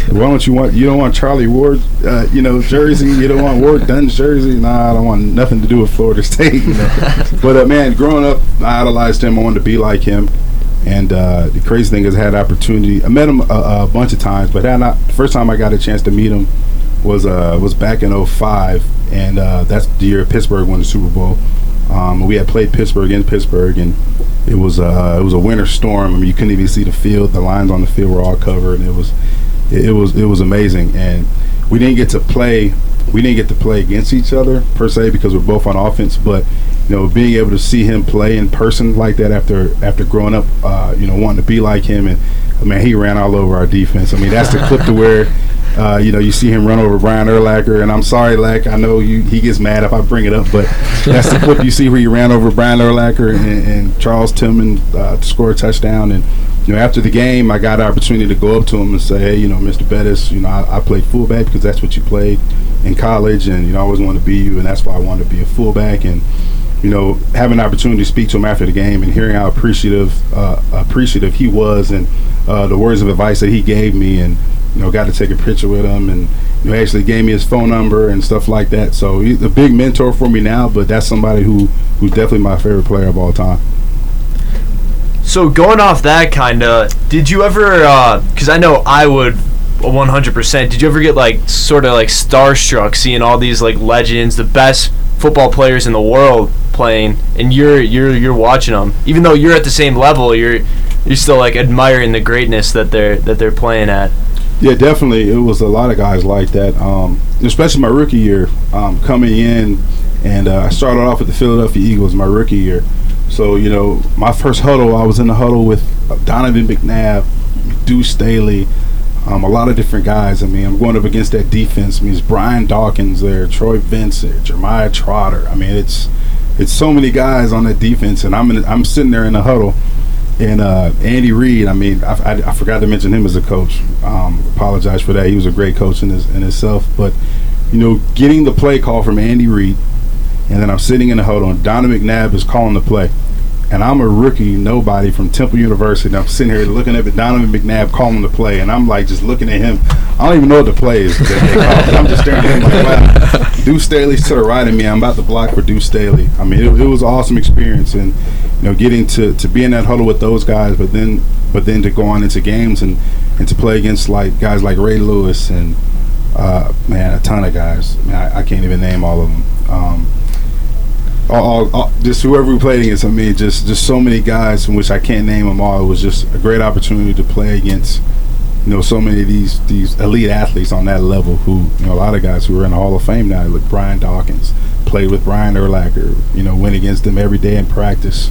E: why don't you want? You don't want Charlie Ward, uh, you know, jersey? You don't want Warrick Dunn's jersey? Nah, I don't want nothing to do with Florida State." You know? but uh, man, growing up, I idolized him. I wanted to be like him. And uh, the crazy thing is, I had opportunity. I met him a, a bunch of times, but not. The first time I got a chance to meet him was uh, was back in 05, and uh, that's the year Pittsburgh won the Super Bowl. Um, we had played Pittsburgh in Pittsburgh, and it was uh, it was a winter storm. I mean, you couldn't even see the field. The lines on the field were all covered, and it was it, it was it was amazing. And we didn't get to play we didn't get to play against each other per se because we're both on offense, but you know, being able to see him play in person like that after after growing up, uh, you know, wanting to be like him, and I mean, he ran all over our defense. I mean, that's the clip to where. Uh, you know, you see him run over Brian Urlacher, and I'm sorry, Lack. I know you. He gets mad if I bring it up, but that's the clip you see where he ran over Brian Urlacher and, and Charles Tillman uh, to score a touchdown. And you know, after the game, I got an opportunity to go up to him and say, "Hey, you know, Mr. Bettis, you know, I, I played fullback because that's what you played in college, and you know, I always wanted to be you, and that's why I wanted to be a fullback." And you know, having an opportunity to speak to him after the game and hearing how appreciative uh, appreciative he was, and uh, the words of advice that he gave me, and you know, got to take a picture with him, and you know, actually gave me his phone number and stuff like that. So he's a big mentor for me now, but that's somebody who who's definitely my favorite player of all time.
C: So going off that kind of, did you ever? Because I know I would, 100%. Did you ever get like sort of like starstruck seeing all these like legends, the best football players in the world playing, and you're you're you're watching them, even though you're at the same level, you're you're still like admiring the greatness that they're that they're playing at.
E: Yeah, definitely. It was a lot of guys like that, um, especially my rookie year um, coming in, and uh, I started off with the Philadelphia Eagles my rookie year. So you know, my first huddle, I was in the huddle with Donovan McNabb, Deuce Staley, um, a lot of different guys. I mean, I'm going up against that defense. I mean, it's Brian Dawkins there, Troy Vincent, Jeremiah Trotter. I mean, it's it's so many guys on that defense, and I'm in, I'm sitting there in the huddle. And uh, Andy Reid, I mean, I, I, I forgot to mention him as a coach. Um, apologize for that. He was a great coach in, his, in himself. But, you know, getting the play call from Andy Reid, and then I'm sitting in the huddle, and Donovan McNabb is calling the play. And I'm a rookie, nobody from Temple University. And I'm sitting here looking at Donovan McNabb calling the play, and I'm like just looking at him. I don't even know what the play is I'm just staring at him like, wow. Deuce Staley's to the right of me. I'm about to block for Deuce Staley. I mean, it, it was an awesome experience, and you know, getting to, to be in that huddle with those guys, but then but then to go on into games and, and to play against like guys like Ray Lewis and uh, man, a ton of guys. I, mean, I, I can't even name all of them. Um, all, all, just whoever we played against. I mean, just just so many guys from which I can't name them all. It was just a great opportunity to play against you know so many of these these elite athletes on that level. Who you know a lot of guys who are in the Hall of Fame now. Like Brian Dawkins played with Brian Urlacher. You know, went against them every day in practice.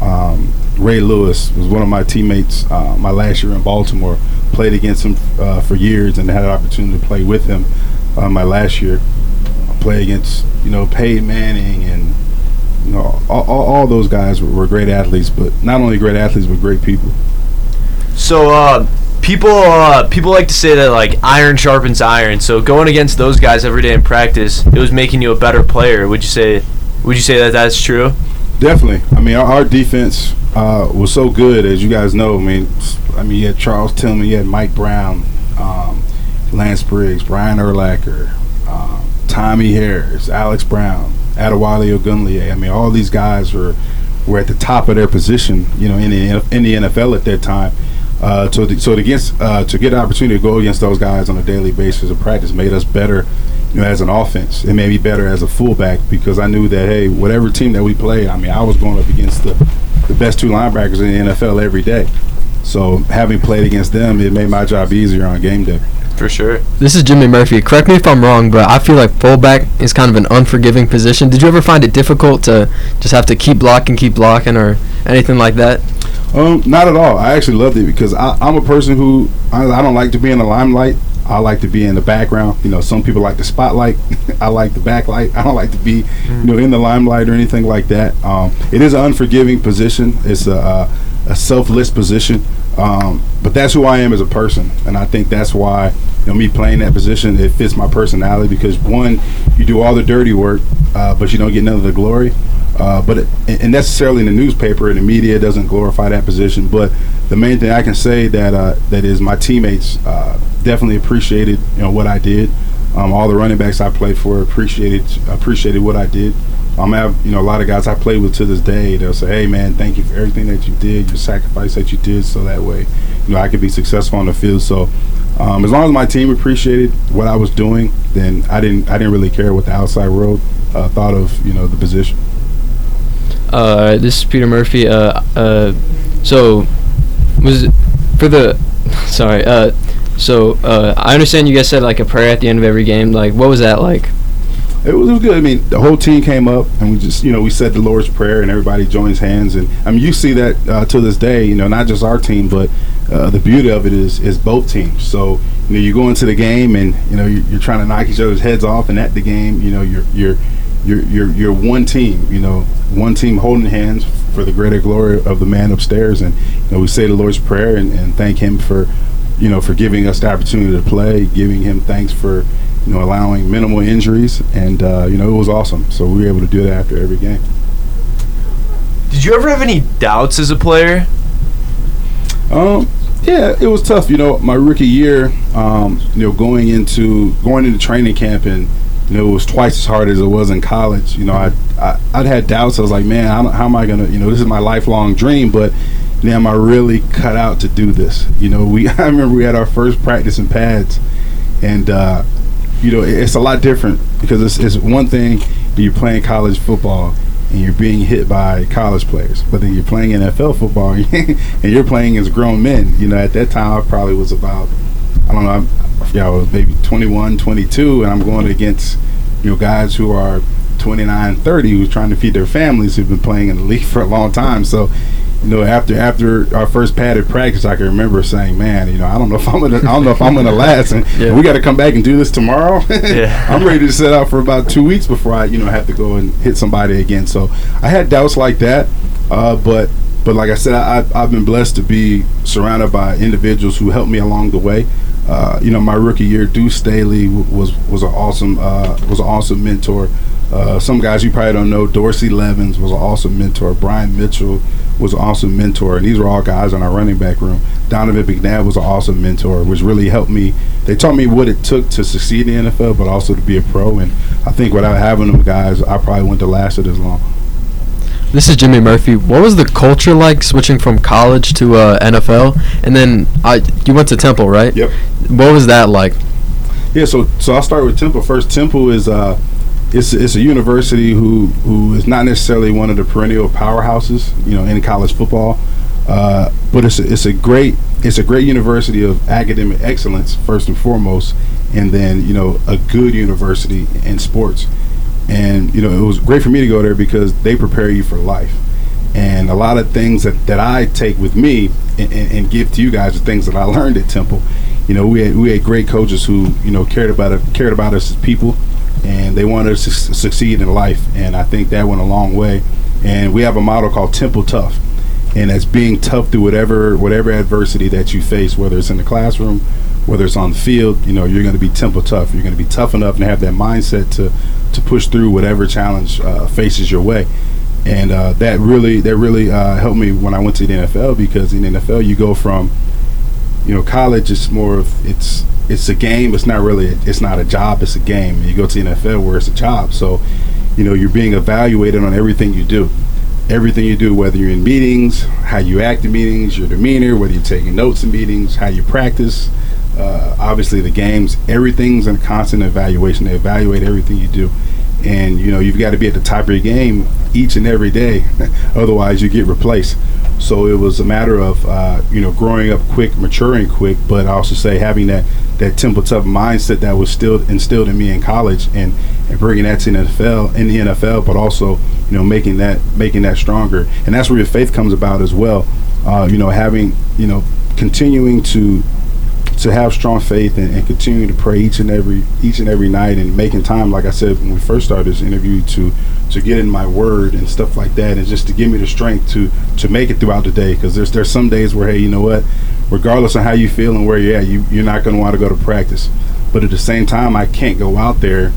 E: Um, Ray Lewis was one of my teammates uh, my last year in Baltimore. Played against him uh, for years and had an opportunity to play with him uh, my last year. Play against you know Peyton Manning and you know all, all, all those guys were, were, great athletes, but not only great athletes but great people.
C: So uh, people uh, people like to say that like iron sharpens iron. So going against those guys every day in practice, it was making you a better player. Would you say? Would you say that that's true?
E: Definitely. I mean, our, our defense uh, was so good, as you guys know. I mean, I mean, you had Charles Tillman, you had Mike Brown, um, Lance Briggs, Brian Urlacher, um, Tommie Harris, Alex Brown, Adewale Ogunleye. I mean, all these guys were were at the top of their position, you know, in the in the NFL at that time. Uh, so, the, so to get uh, to get an opportunity to go against those guys on a daily basis of practice made us better you know, as an offense. It made me better as a fullback because I knew that hey, whatever team that we played, I mean, I was going up against the the best two linebackers in the NFL every day. So having played against them, it made my job easier on game day.
C: For sure.
D: This is Jimmy Murphy. Correct me if I'm wrong, but I feel like fullback is kind of an unforgiving position. Did you ever find it difficult to just have to keep blocking, keep blocking, or anything like that?
E: Um, not at all. I actually loved it because I, am a person who I, I, don't like to be in the limelight. I like to be in the background. You know, some people like the spotlight. I like the backlight. I don't like to be, you know, in the limelight or anything like that. Um, it is an unforgiving position. It's a, a selfless position. Um, but that's who I am as a person, and I think that's why you know me playing that position it fits my personality because one, you do all the dirty work, uh, but you don't get none of the glory. Uh, but it, and necessarily in the newspaper and the media doesn't glorify that position. But the main thing I can say that uh, that is my teammates uh, definitely appreciated you know what I did. Um, all the running backs I played for appreciated appreciated what I did. I'm have you know a lot of guys I play with to this day. They'll say, "Hey man, thank you for everything that you did, your sacrifice that you did, so that way you know I could be successful on the field." So um, as long as my team appreciated what I was doing, then I didn't I didn't really care what the outside world uh, thought of you know the position.
D: Uh, this is Peter Murphy. Uh, uh, so was for the sorry. Uh, so uh, I understand you guys said like a prayer at the end of every game. Like, what was that like?
E: It was, it was, good. I mean, the whole team came up and we just, you know, we said the Lord's Prayer and everybody joins hands. And I mean, you see that uh, to this day, you know, not just our team, but uh, the beauty of it is is both teams. So, you know, you go into the game and, you know, you're, you're trying to knock each other's heads off. And at the game, you know, you're, you're, you're, you're, you're one team, you know, one team holding hands for the greater glory of the man upstairs. And, you know, we say the Lord's Prayer and, and thank him for, you know, for giving us the opportunity to play, giving him thanks for, you know, allowing minimal injuries, and uh, you know, it was awesome. So we were able to do that after every game.
C: Did you ever have any doubts as a player?
E: Um, yeah, it was tough. You know, my rookie year, um, you know, going into going into training camp and you know, it was twice as hard as it was in college. You know, I, I would had doubts. I was like, man, how am I gonna? You know, this is my lifelong dream, but am I really cut out to do this? You know, we I remember we had our first practice in pads, and uh, you know, it's a lot different because it's, it's one thing you're playing college football and you're being hit by college players, but then you're playing NFL football and you're playing as grown men. You know, at that time I probably was about, I don't know, I forgot, I was maybe 21, 22, and I'm going against, you know, guys who are 29, 30 who's trying to feed their families who've been playing in the league for a long time. So you know, after after our first padded practice, I can remember saying, "Man, you know, I don't know if I'm gonna, I don't know if I'm gonna last, and yeah. we got to come back and do this tomorrow." yeah. I'm ready to set out for about two weeks before I, you know, have to go and hit somebody again. So I had doubts like that, uh, but but like I said, I, I've been blessed to be surrounded by individuals who helped me along the way. Uh, you know, my rookie year, Deuce Staley was was an awesome uh, was an awesome mentor. Uh, some guys you probably don't know, Dorsey Levens was an awesome mentor. Brian Mitchell was an awesome mentor, and these were all guys in our running back room. Donovan McNabb was an awesome mentor, which really helped me. They taught me what it took to succeed in the NFL, but also to be a pro. And I think without having them guys, I probably wouldn't have lasted as long.
D: This is Jimmy Murphy. What was the culture like switching from college to uh, NFL? And then I, you went to Temple, right?
E: Yep.
D: What was that like?
E: Yeah, so so I'll start with Temple first. Temple is uh, it's it's a university who who is not necessarily one of the perennial powerhouses, you know, in college football, uh, but it's a, it's a great it's a great university of academic excellence first and foremost, and then you know a good university in sports, and you know it was great for me to go there because they prepare you for life. And a lot of things that, that I take with me and, and, and give to you guys are things that I learned at Temple. You know, we had we had great coaches who you know cared about cared about us as people, and they wanted to su- succeed in life. And I think that went a long way. And we have a model called Temple Tough, and that's being tough through whatever whatever adversity that you face, whether it's in the classroom, whether it's on the field. You know, you're going to be Temple Tough. You're going to be tough enough and have that mindset to to push through whatever challenge uh, faces your way. And uh, that really that really uh, helped me when I went to the NFL because in the NFL you go from you know, college is more of it's it's a game. It's not really it's not a job. It's a game. You go to the NFL where it's a job. So, you know, you're being evaluated on everything you do, everything you do, whether you're in meetings, how you act in meetings, your demeanor, whether you're taking notes in meetings, how you practice. Uh, obviously, the games, everything's in constant evaluation. They evaluate everything you do, and you know you've got to be at the top of your game each and every day. Otherwise, you get replaced. So it was a matter of uh, you know growing up quick, maturing quick, but I also say having that that Temple Tough mindset that was still instilled in me in college, and and bringing that to the NFL in the NFL, but also you know making that making that stronger, and that's where your faith comes about as well. Uh, you know, having you know continuing to to have strong faith and, and continue to pray each and every each and every night and making time like i said when we first started this interview to to get in my word and stuff like that and just to give me the strength to to make it throughout the day. Because there's there's some days where hey you know what? Regardless of how you feel and where you're at you, you're not going to want to go to practice. But at the same time i can't go out there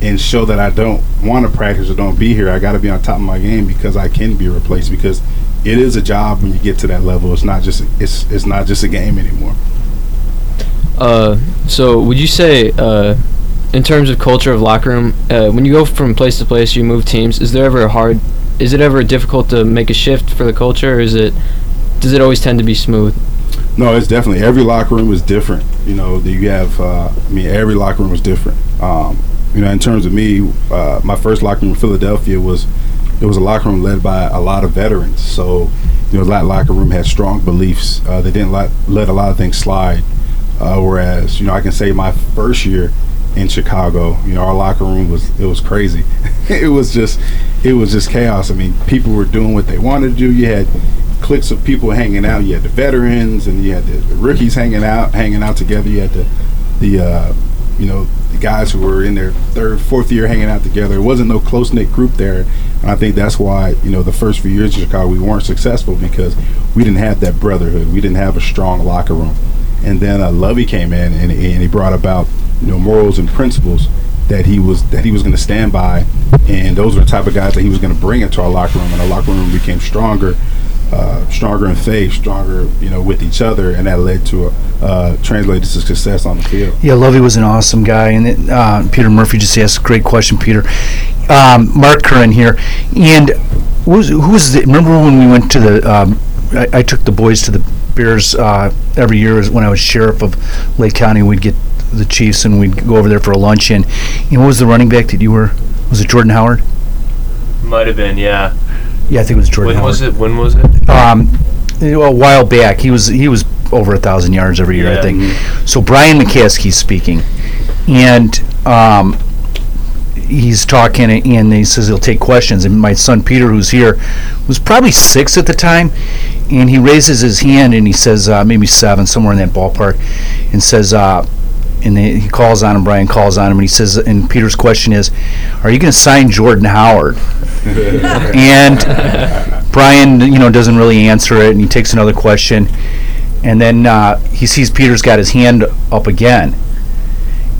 E: and show that i don't want to practice or don't be here. I got to be on top of my game because i can be replaced because it is a job when you get to that level. It's not just it's it's not just a game anymore
D: Uh, so would you say, uh, in terms of culture of locker room, uh, when you go from place to place, you move teams. Is there ever a hard? Is it ever difficult to make a shift for the culture, or is it? Does it always tend to be smooth?
E: No, it's definitely every locker room is different. You know, you have. Uh, I mean, every locker room is different. Um, you know, in terms of me, uh, my first locker room in Philadelphia was it was a locker room led by a lot of veterans. So, you know, that locker room had strong beliefs. Uh, they didn't let, let a lot of things slide. Uh, whereas, you know, I can say my first year in Chicago, you know, our locker room was it was crazy. it was just it was just chaos. I mean, people were doing what they wanted to do. You had cliques of people hanging out. You had the veterans and you had the, rookies hanging out, hanging out together. You had the the uh, you know the guys who were in their third, fourth year hanging out together. It wasn't no close knit group there, and I think that's why you know the first few years in Chicago we weren't successful because we didn't have that brotherhood. We didn't have a strong locker room. And then uh, Lovie came in and, and he brought about you know morals and principles that he was that he was going to stand by, and those were the type of guys that he was going to bring into our locker room, and our locker room became stronger. Uh, stronger in faith, stronger, you know, with each other, and that led to a uh, translated to success on the field.
B: Yeah, Lovie was an awesome guy, and it, uh, Peter Murphy just asked a great question, Peter. Um, Mark Curran here, and who was, who was the, remember when we went to the? Um, I, I took the boys to the Bears uh, every year when I was sheriff of Lake County. We'd get the Chiefs and we'd go over there for a luncheon. And what was the running back that you were? Was it Jordan Howard?
C: Might have been, yeah.
B: Yeah, I think it was Jordan
C: When
B: Howard.
C: was it? When was it?
B: um, a while back. He was he was over a thousand yards every year, I
C: Yeah.
B: think. So Brian McCaskey's speaking, and um, he's talking, and he says he'll take questions. And my son Peter, who's here, was probably six at the time, and he raises his hand and he says uh, maybe seven, somewhere in that ballpark, and says. Uh, and they, he calls on him. Brian calls on him, and he says, and Peter's question is, "Are you going to sign Jordan Howard?" and Brian, you know, doesn't really answer it, and he takes another question, and then uh, he sees Peter's got his hand up again,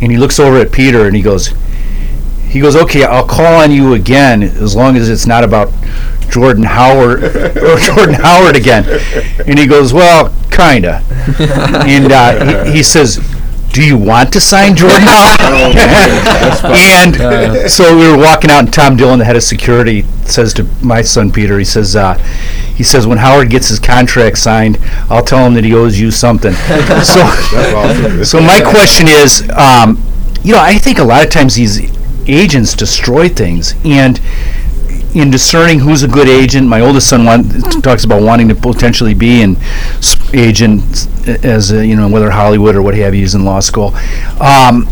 B: and he looks over at Peter, and he goes, he goes, "Okay, I'll call on you again as long as it's not about Jordan Howard or Jordan Howard again." And he goes, "Well, kinda," and uh, he, he says. do you want to sign Jordan Howard? and so we were walking out, and Tom Dillon, the head of security, says to my son Peter, he says, uh, he says, when Howard gets his contract signed, I'll tell him that he owes you something. so,
E: awesome.
B: so my question is, um, you know, I think a lot of times these agents destroy things, and in discerning who's a good agent, my oldest son want, talks about wanting to potentially be an agent as a, you know whether Hollywood or what have you. He's in law school. Um,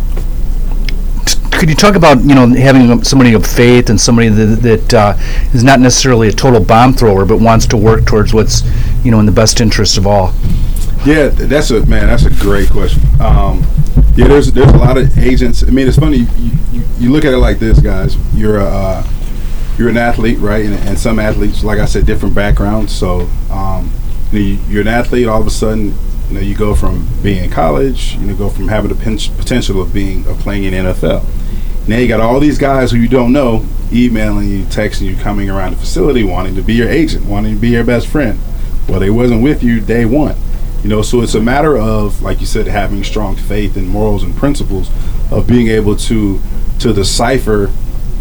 B: t- could you talk about you know having somebody of faith and somebody that, that uh, is not necessarily a total bomb thrower, but wants to work towards what's you know in the best interest of all?
E: Yeah, that's a man. That's a great question. Um, yeah, there's there's a lot of agents. I mean, it's funny. You, you, look at it like this, guys. You're a uh, you're an athlete, right? And, and some athletes, like I said, different backgrounds. So um, you you're an athlete. All of a sudden, you know, you go from being in college. You know, go from having the potential of being of playing in NFL. Now you got all these guys who you don't know emailing you, texting you, coming around the facility, wanting to be your agent, wanting to be your best friend. Well, they wasn't with you day one. You know, so it's a matter of, like you said, having strong faith and morals and principles of being able to to decipher,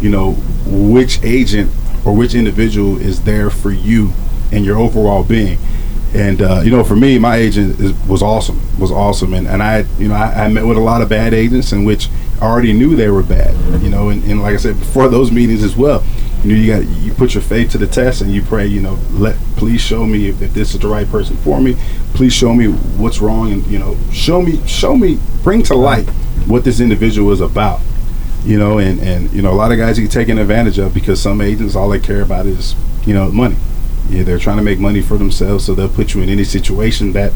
E: you know, which agent or which individual is there for you and your overall being. And uh, you know, for me, my agent is, was awesome. Was awesome, and and I, you know, I, I met with a lot of bad agents, in which I already knew they were bad. You know, and, and like I said before those meetings as well, you know, you got you put your faith to the test, and you pray. You know, let please show me if, if this is the right person for me. Please show me what's wrong, and you know, show me, show me, bring to light what this individual is about. You know, and and you know, a lot of guys get taken advantage of because some agents all they care about is you know money. Yeah, they're trying to make money for themselves, so they'll put you in any situation that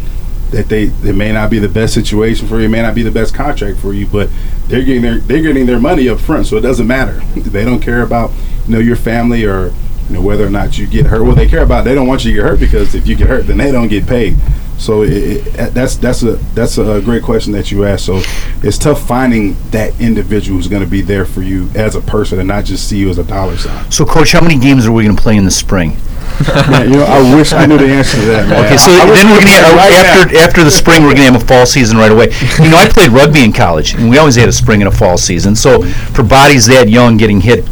E: that they it may not be the best situation for you, it may not be the best contract for you, but they're getting their they're getting their money up front, so it doesn't matter. they don't care about you know your family or you know whether or not you get hurt. Well, they care about they don't want you to get hurt because if you get hurt, then they don't get paid. So it, it, that's that's a that's a great question that you asked. So it's tough finding that individual who's going to be there for you as a person and not just see you as a dollar sign.
B: So, coach, how many games are we going to play in the spring?
E: Man, you know, I wish I knew the answer to that. Man.
B: Okay, so
E: I
B: then
E: we
B: we're gonna
E: play right now.
B: after after the spring we're gonna have a fall season right away. You know, I played rugby in college, and we always had a spring and a fall season. So for bodies that young, getting hit,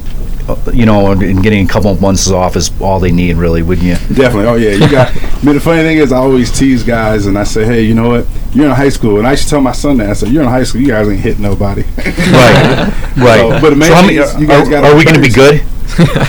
B: Uh, you know, and getting a couple of months off is all they need, really, wouldn't you?
E: Definitely. Oh yeah, you got. I mean, the funny thing is, I always tease guys, and I say, hey, you know what? You're in high school, and I used to tell my son that. I said, you're in high school. You guys ain't hitting nobody.
B: Right, right.
E: So, but the
B: so many,
E: is you guys
B: are,
E: gotta
B: are we going to be good?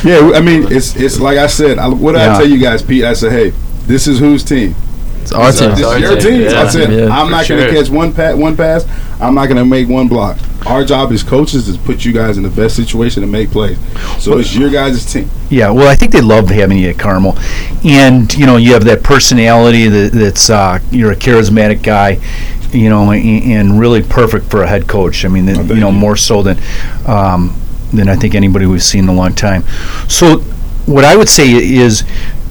E: yeah, I mean, it's it's like I said. I, what did
B: Yeah.
E: I tell you guys, Pete? I said, hey, this is whose team.
D: It's our team.
E: This
C: our
E: your
C: team,
E: team.
C: yeah.
E: I said,
D: Yeah,
E: I'm not going
C: sure.
E: to catch one pat, one pass. I'm not going to make one block. Our job as coaches is put you guys in the best situation to make plays. So it's your guys' team.
B: Yeah, well, I think they love having you at Carmel, and you know, you have that personality that, that's uh, you're a charismatic guy, you know, and, and really perfect for a head coach. I mean, that,
E: Oh,
B: you know,
E: you.
B: more so than um, than I think anybody we've seen in a long time. So, what I would say is,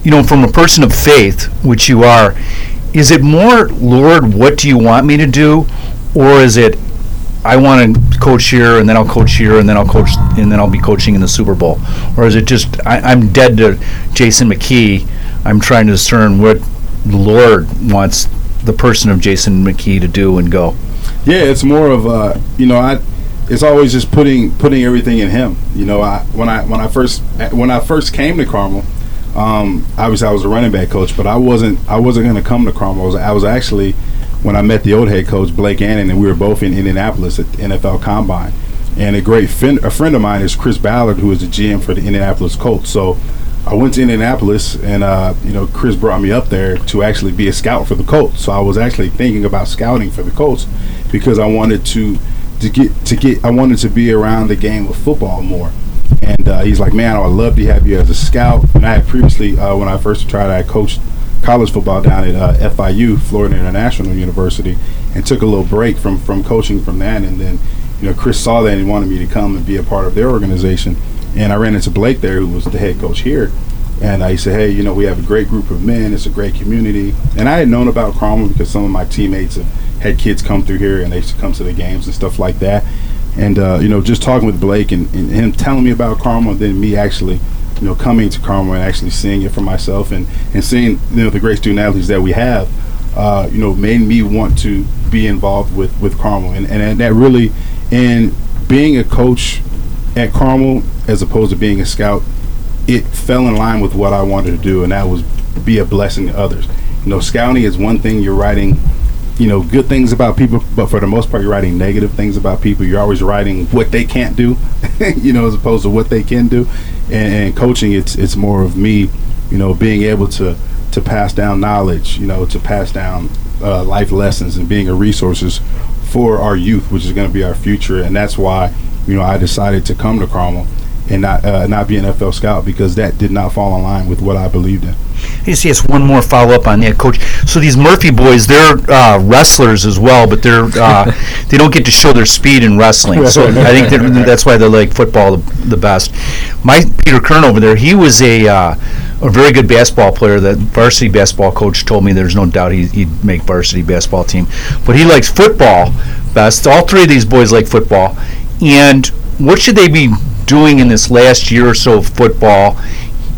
B: you know, from a person of faith, which you are, is it more, Lord, what do you want me to do, or is it I want to coach here, and then I'll coach here, and then I'll coach, and then I'll be coaching in the Super Bowl, or is it just I, I'm dead to Jason McKie? I'm trying to discern what the Lord wants the person of Jason McKie to do and go.
E: Yeah, it's more of uh, you know, I it's always just putting putting everything in him. You know, I when I when I first when I first came to Carmel, um, obviously I was a running back coach, but I wasn't I wasn't going to come to was, I was actually when I met the old head coach Blake Annan, and we were both in Indianapolis at the NFL Combine. And a great fin- a friend of mine is Chris Ballard, who is the GM for the Indianapolis Colts. So I went to Indianapolis, and uh, you know Chris brought me up there to actually be a scout for the Colts. So I was actually thinking about scouting for the Colts because I wanted to to get to get I wanted to be around the game of football more. And uh, he's like, man, I'd love to have you as a scout. And I had previously, uh, when I first tried, I coached college football down at uh, FIU, Florida International University, and took a little break from from coaching from that. And then, you know, Chris saw that and he wanted me to come and be a part of their organization. And I ran into Blake there, who was the head coach here. And I said, hey, you know, we have a great group of men. It's a great community. And I had known about Carmel because some of my teammates have had kids come through here and they used to come to the games and stuff like that. And, uh, you know, just talking with Blake and, and him telling me about Carmel and then me actually, you know, coming to Carmel and actually seeing it for myself and, and seeing, you know, the great student athletes that we have, uh, you know, made me want to be involved with with Carmel, and and that really, and being a coach at Carmel as opposed to being a scout, it fell in line with what I wanted to do, and that was be a blessing to others. You know, scouting is one thing you're writing, you know, good things about people, but for the most part, you're writing negative things about people. You're always writing what they can't do, you know, as opposed to what they can do. And, and coaching, it's it's more of me, you know, being able to to pass down knowledge, you know, to pass down uh, life lessons and being a resources for our youth, which is going to be our future. And that's why, you know, I decided to come to Carmel and not uh, not be an NFL scout because that did not fall in line with what I believed in.
B: Yes, yes. One more follow up on that, Coach. So these Murphy boys, they're uh, wrestlers as well, but they're uh, they don't get to show their speed in wrestling. So I think that's why they like football the, the best. My Peter Curran over there, he was a uh, a very good basketball player. That varsity basketball coach told me there's no doubt he, he'd make varsity basketball team. But he likes football best. All three of these boys like football. And what should they be doing in this last year or so of football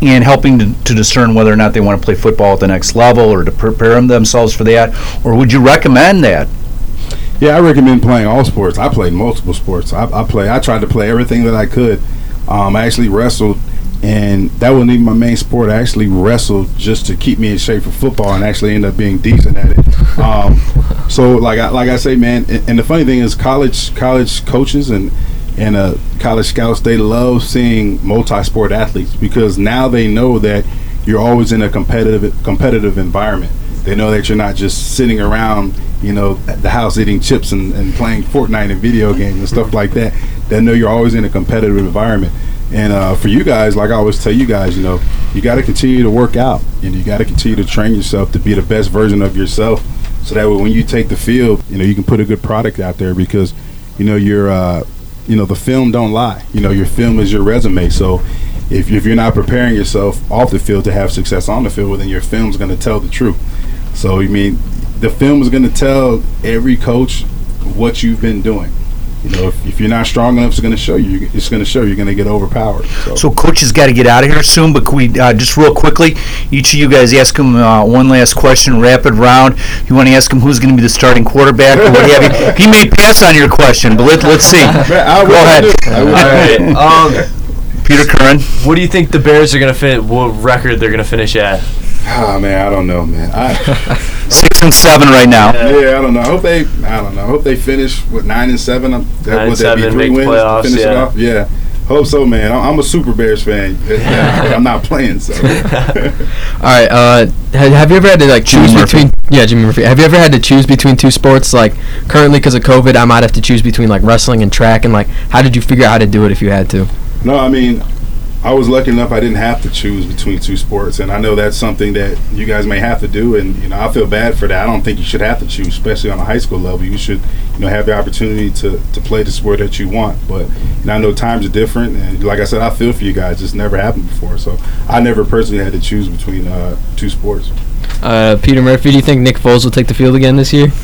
B: and helping to, to discern whether or not they want to play football at the next level or to prepare them themselves for that? Or would you recommend that?
E: Yeah, I recommend playing all sports. I played multiple sports. I, I play. I tried to play everything that I could. Um, I actually wrestled, and that wasn't even my main sport. I actually wrestled just to keep me in shape for football, and actually end up being decent at it. Um, so, like I, like I say, man, and, and the funny thing is, college college coaches and and uh, college scouts they love seeing multi-sport athletes because now they know that you're always in a competitive competitive environment. They know that you're not just sitting around, you know, at the house eating chips and, and playing Fortnite and video games and stuff like that. They know you're always in a competitive environment. And uh, for you guys, like I always tell you guys, you know, you got to continue to work out and you got to continue to train yourself to be the best version of yourself. So that way, when you take the field, you know, you can put a good product out there because, you know, you're, uh, you know, the film don't lie. You know, your film is your resume. So if, if you're not preparing yourself off the field to have success on the field, well, then your film's going to tell the truth. So, I mean, the film is going to tell every coach what you've been doing. You know, if, if you're not strong enough, it's going to show you. It's going to show you're going to get overpowered. So,
B: So coach has got to get out of here soon, but can we uh, just real quickly, each of you guys ask him uh, one last question, rapid round. You want to ask him who's going to be the starting quarterback or what have you? He may pass on your question, but let, let's see.
E: I
B: Go ahead.
E: do- I will.
C: All right. Um,
B: Peter Curran.
C: what do you think the Bears are gonna fit? What record they're gonna finish at?
E: Ah, man, I don't know, man. I,
B: Six and seven right now.
E: yeah, I don't know. I hope they. I don't know. I hope they finish with nine and seven. That,
C: Nine
E: would
C: and
E: that be three wins
C: playoffs,
E: to finish it
C: yeah.
E: off? Yeah. Hope so, man. I'm I'm a Super Bears fan. I'm not playing, so.
D: All right. Uh, have, have you ever had to like
B: Jimmy
D: choose
B: Murphy.
D: between? Yeah, Jimmy Murphy. Have you ever had to choose between two sports? Like currently, because of COVID, I might have to choose between like wrestling and track. And like, how did you figure out how to do it if you had to?
E: No, I mean, I was lucky enough I didn't have to choose between two sports, and I know that's something that you guys may have to do, and you know I feel bad for that. I don't think you should have to choose, especially on a high school level. You should, you know, have the opportunity to, to play the sport that you want. But you know, I know times are different, and like I said, I feel for you guys. It's never happened before, so I never personally had to choose between uh, two sports.
D: Uh, Peter Murphy, do you think Nick Foles will take the field again this year?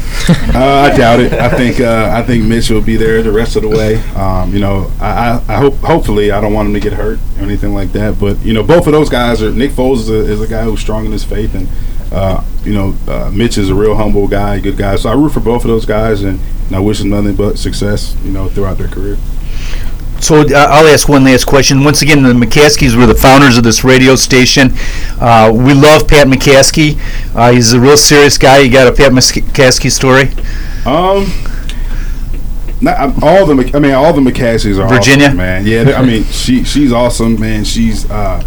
E: Uh, I doubt it. I think uh, I think Mitch will be there the rest of the way. Um, you know, I, I, I hope hopefully I don't want him to get hurt or anything like that. But you know, both of those guys are. Nick Foles is a, is a guy who's strong in his faith, and uh, you know, uh, Mitch is a real humble guy, good guy. So I root for both of those guys, and, and I wish them nothing but success. You know, throughout their career.
B: So uh, I'll ask one last question. Once again, the McCaskies were the founders of this radio station. Uh, we love Pat McCaskey. Uh, he's a real serious guy. You got a Pat McCaskey story?
E: Um. Not, all the I mean all the McCaskies are
B: Virginia?
E: awesome, man. Yeah, I mean she she's awesome, man. She's uh,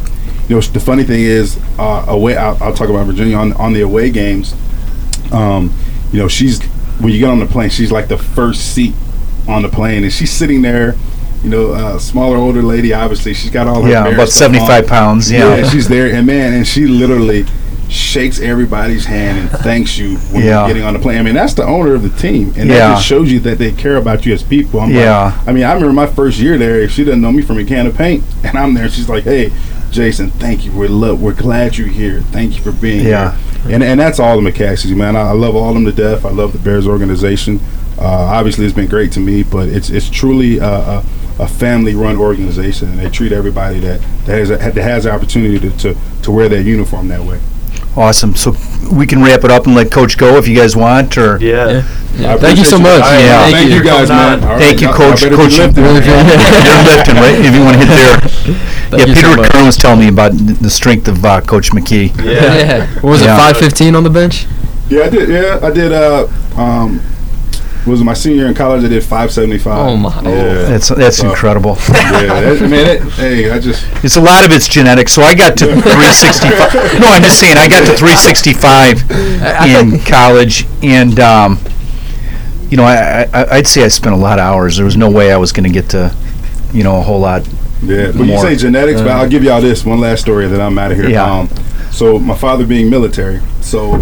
E: you know the funny thing is uh, away. I'll, I'll talk about Virginia on on the away games. Um, you know she's when you get on the plane, she's like the first seat on the plane, and she's sitting there. You know, uh, smaller, older lady. Obviously, she's got all her
B: Yeah, about
E: on.
B: 75 pounds, yeah.
E: she's there, and man, and she literally shakes everybody's hand and thanks you when
B: Yeah.
E: you're getting on the plane. I mean, that's the owner of the team, and
B: Yeah.
E: that just shows you that they care about you as people. I'm
B: Yeah.
E: Like, I mean, I remember my first year there. She didn't know me from a can of paint, and I'm there. She's like, "Hey, Jason, thank you. We're love. We're glad you're here. Thank you for being
B: Yeah.
E: here." And and that's all the McCaskies, man. I, I love all of them to death. I love the Bears organization. Uh, obviously, it's been great to me, but it's it's truly a, a, a family-run organization, and they treat everybody that that has that has the opportunity to, to to wear their uniform that way.
B: Awesome. So we can wrap it up and let Coach go if you guys want, or
C: Yeah.
D: Yeah. Thank you so much.
E: All right,
B: Yeah.
E: Thank,
D: Thank
E: you
D: you.
E: guys, man. All
B: Thank you, Coach.
E: y'all better be
B: Coach, you-
E: lifting.
B: you're lifting, right? If you want to hit there.
D: Thank
B: yeah, Peter
D: so.
B: Curran was telling me about the strength of uh, Coach McKie.
D: Yeah. What was
B: Yeah.
D: it? Five fifteen on the bench.
E: Yeah, I did. Yeah, I did. Uh, um, was my senior year in college? I did five seventy five.
D: Oh, my.
E: Yeah,
B: That's that's
E: So-
B: incredible.
E: yeah. That, man, it, hey, I just
B: It's a lot of it's genetic. So I got to 365. no, I'm just saying I got to 365 in college, and um, you know I, I I'd say I spent a lot of hours. There was no way I was going to get to, you know, a whole lot.
E: Yeah, but you say genetics, but I'll give y'all this one last story, and then I'm out of here.
B: Yeah.
E: Um, so my father being military, so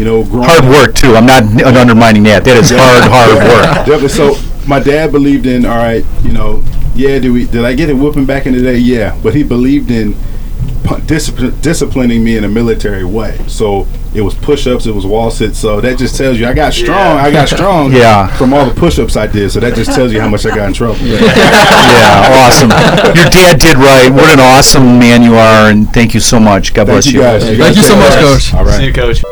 E: you know, growing
B: Hard
E: up-
B: work too. I'm not n- undermining that. That is hard, hard work.
E: Definitely. So my dad believed in all right, you know, yeah. Did we? Did I get a whooping back in the day? Yeah, but he believed in discipline, disciplining me in a military way. So it was push-ups, it was wall sits. So that just tells you I got strong. I got strong.
B: Yeah.
E: From all the push-ups I did. So that just tells you how much I got in trouble.
B: Yeah, awesome. Your dad did right. What an awesome man you are, and thank you so much. God
E: Thank
B: bless
E: you guys.
D: Thank
E: guys
D: you so much,
E: care.
D: Coach.
E: All right.
C: See you, coach.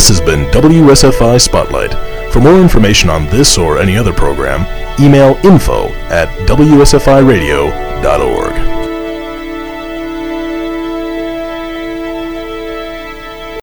A: This has been WSFI Spotlight. For more information on this or any other program, email info at wsfiradio.org.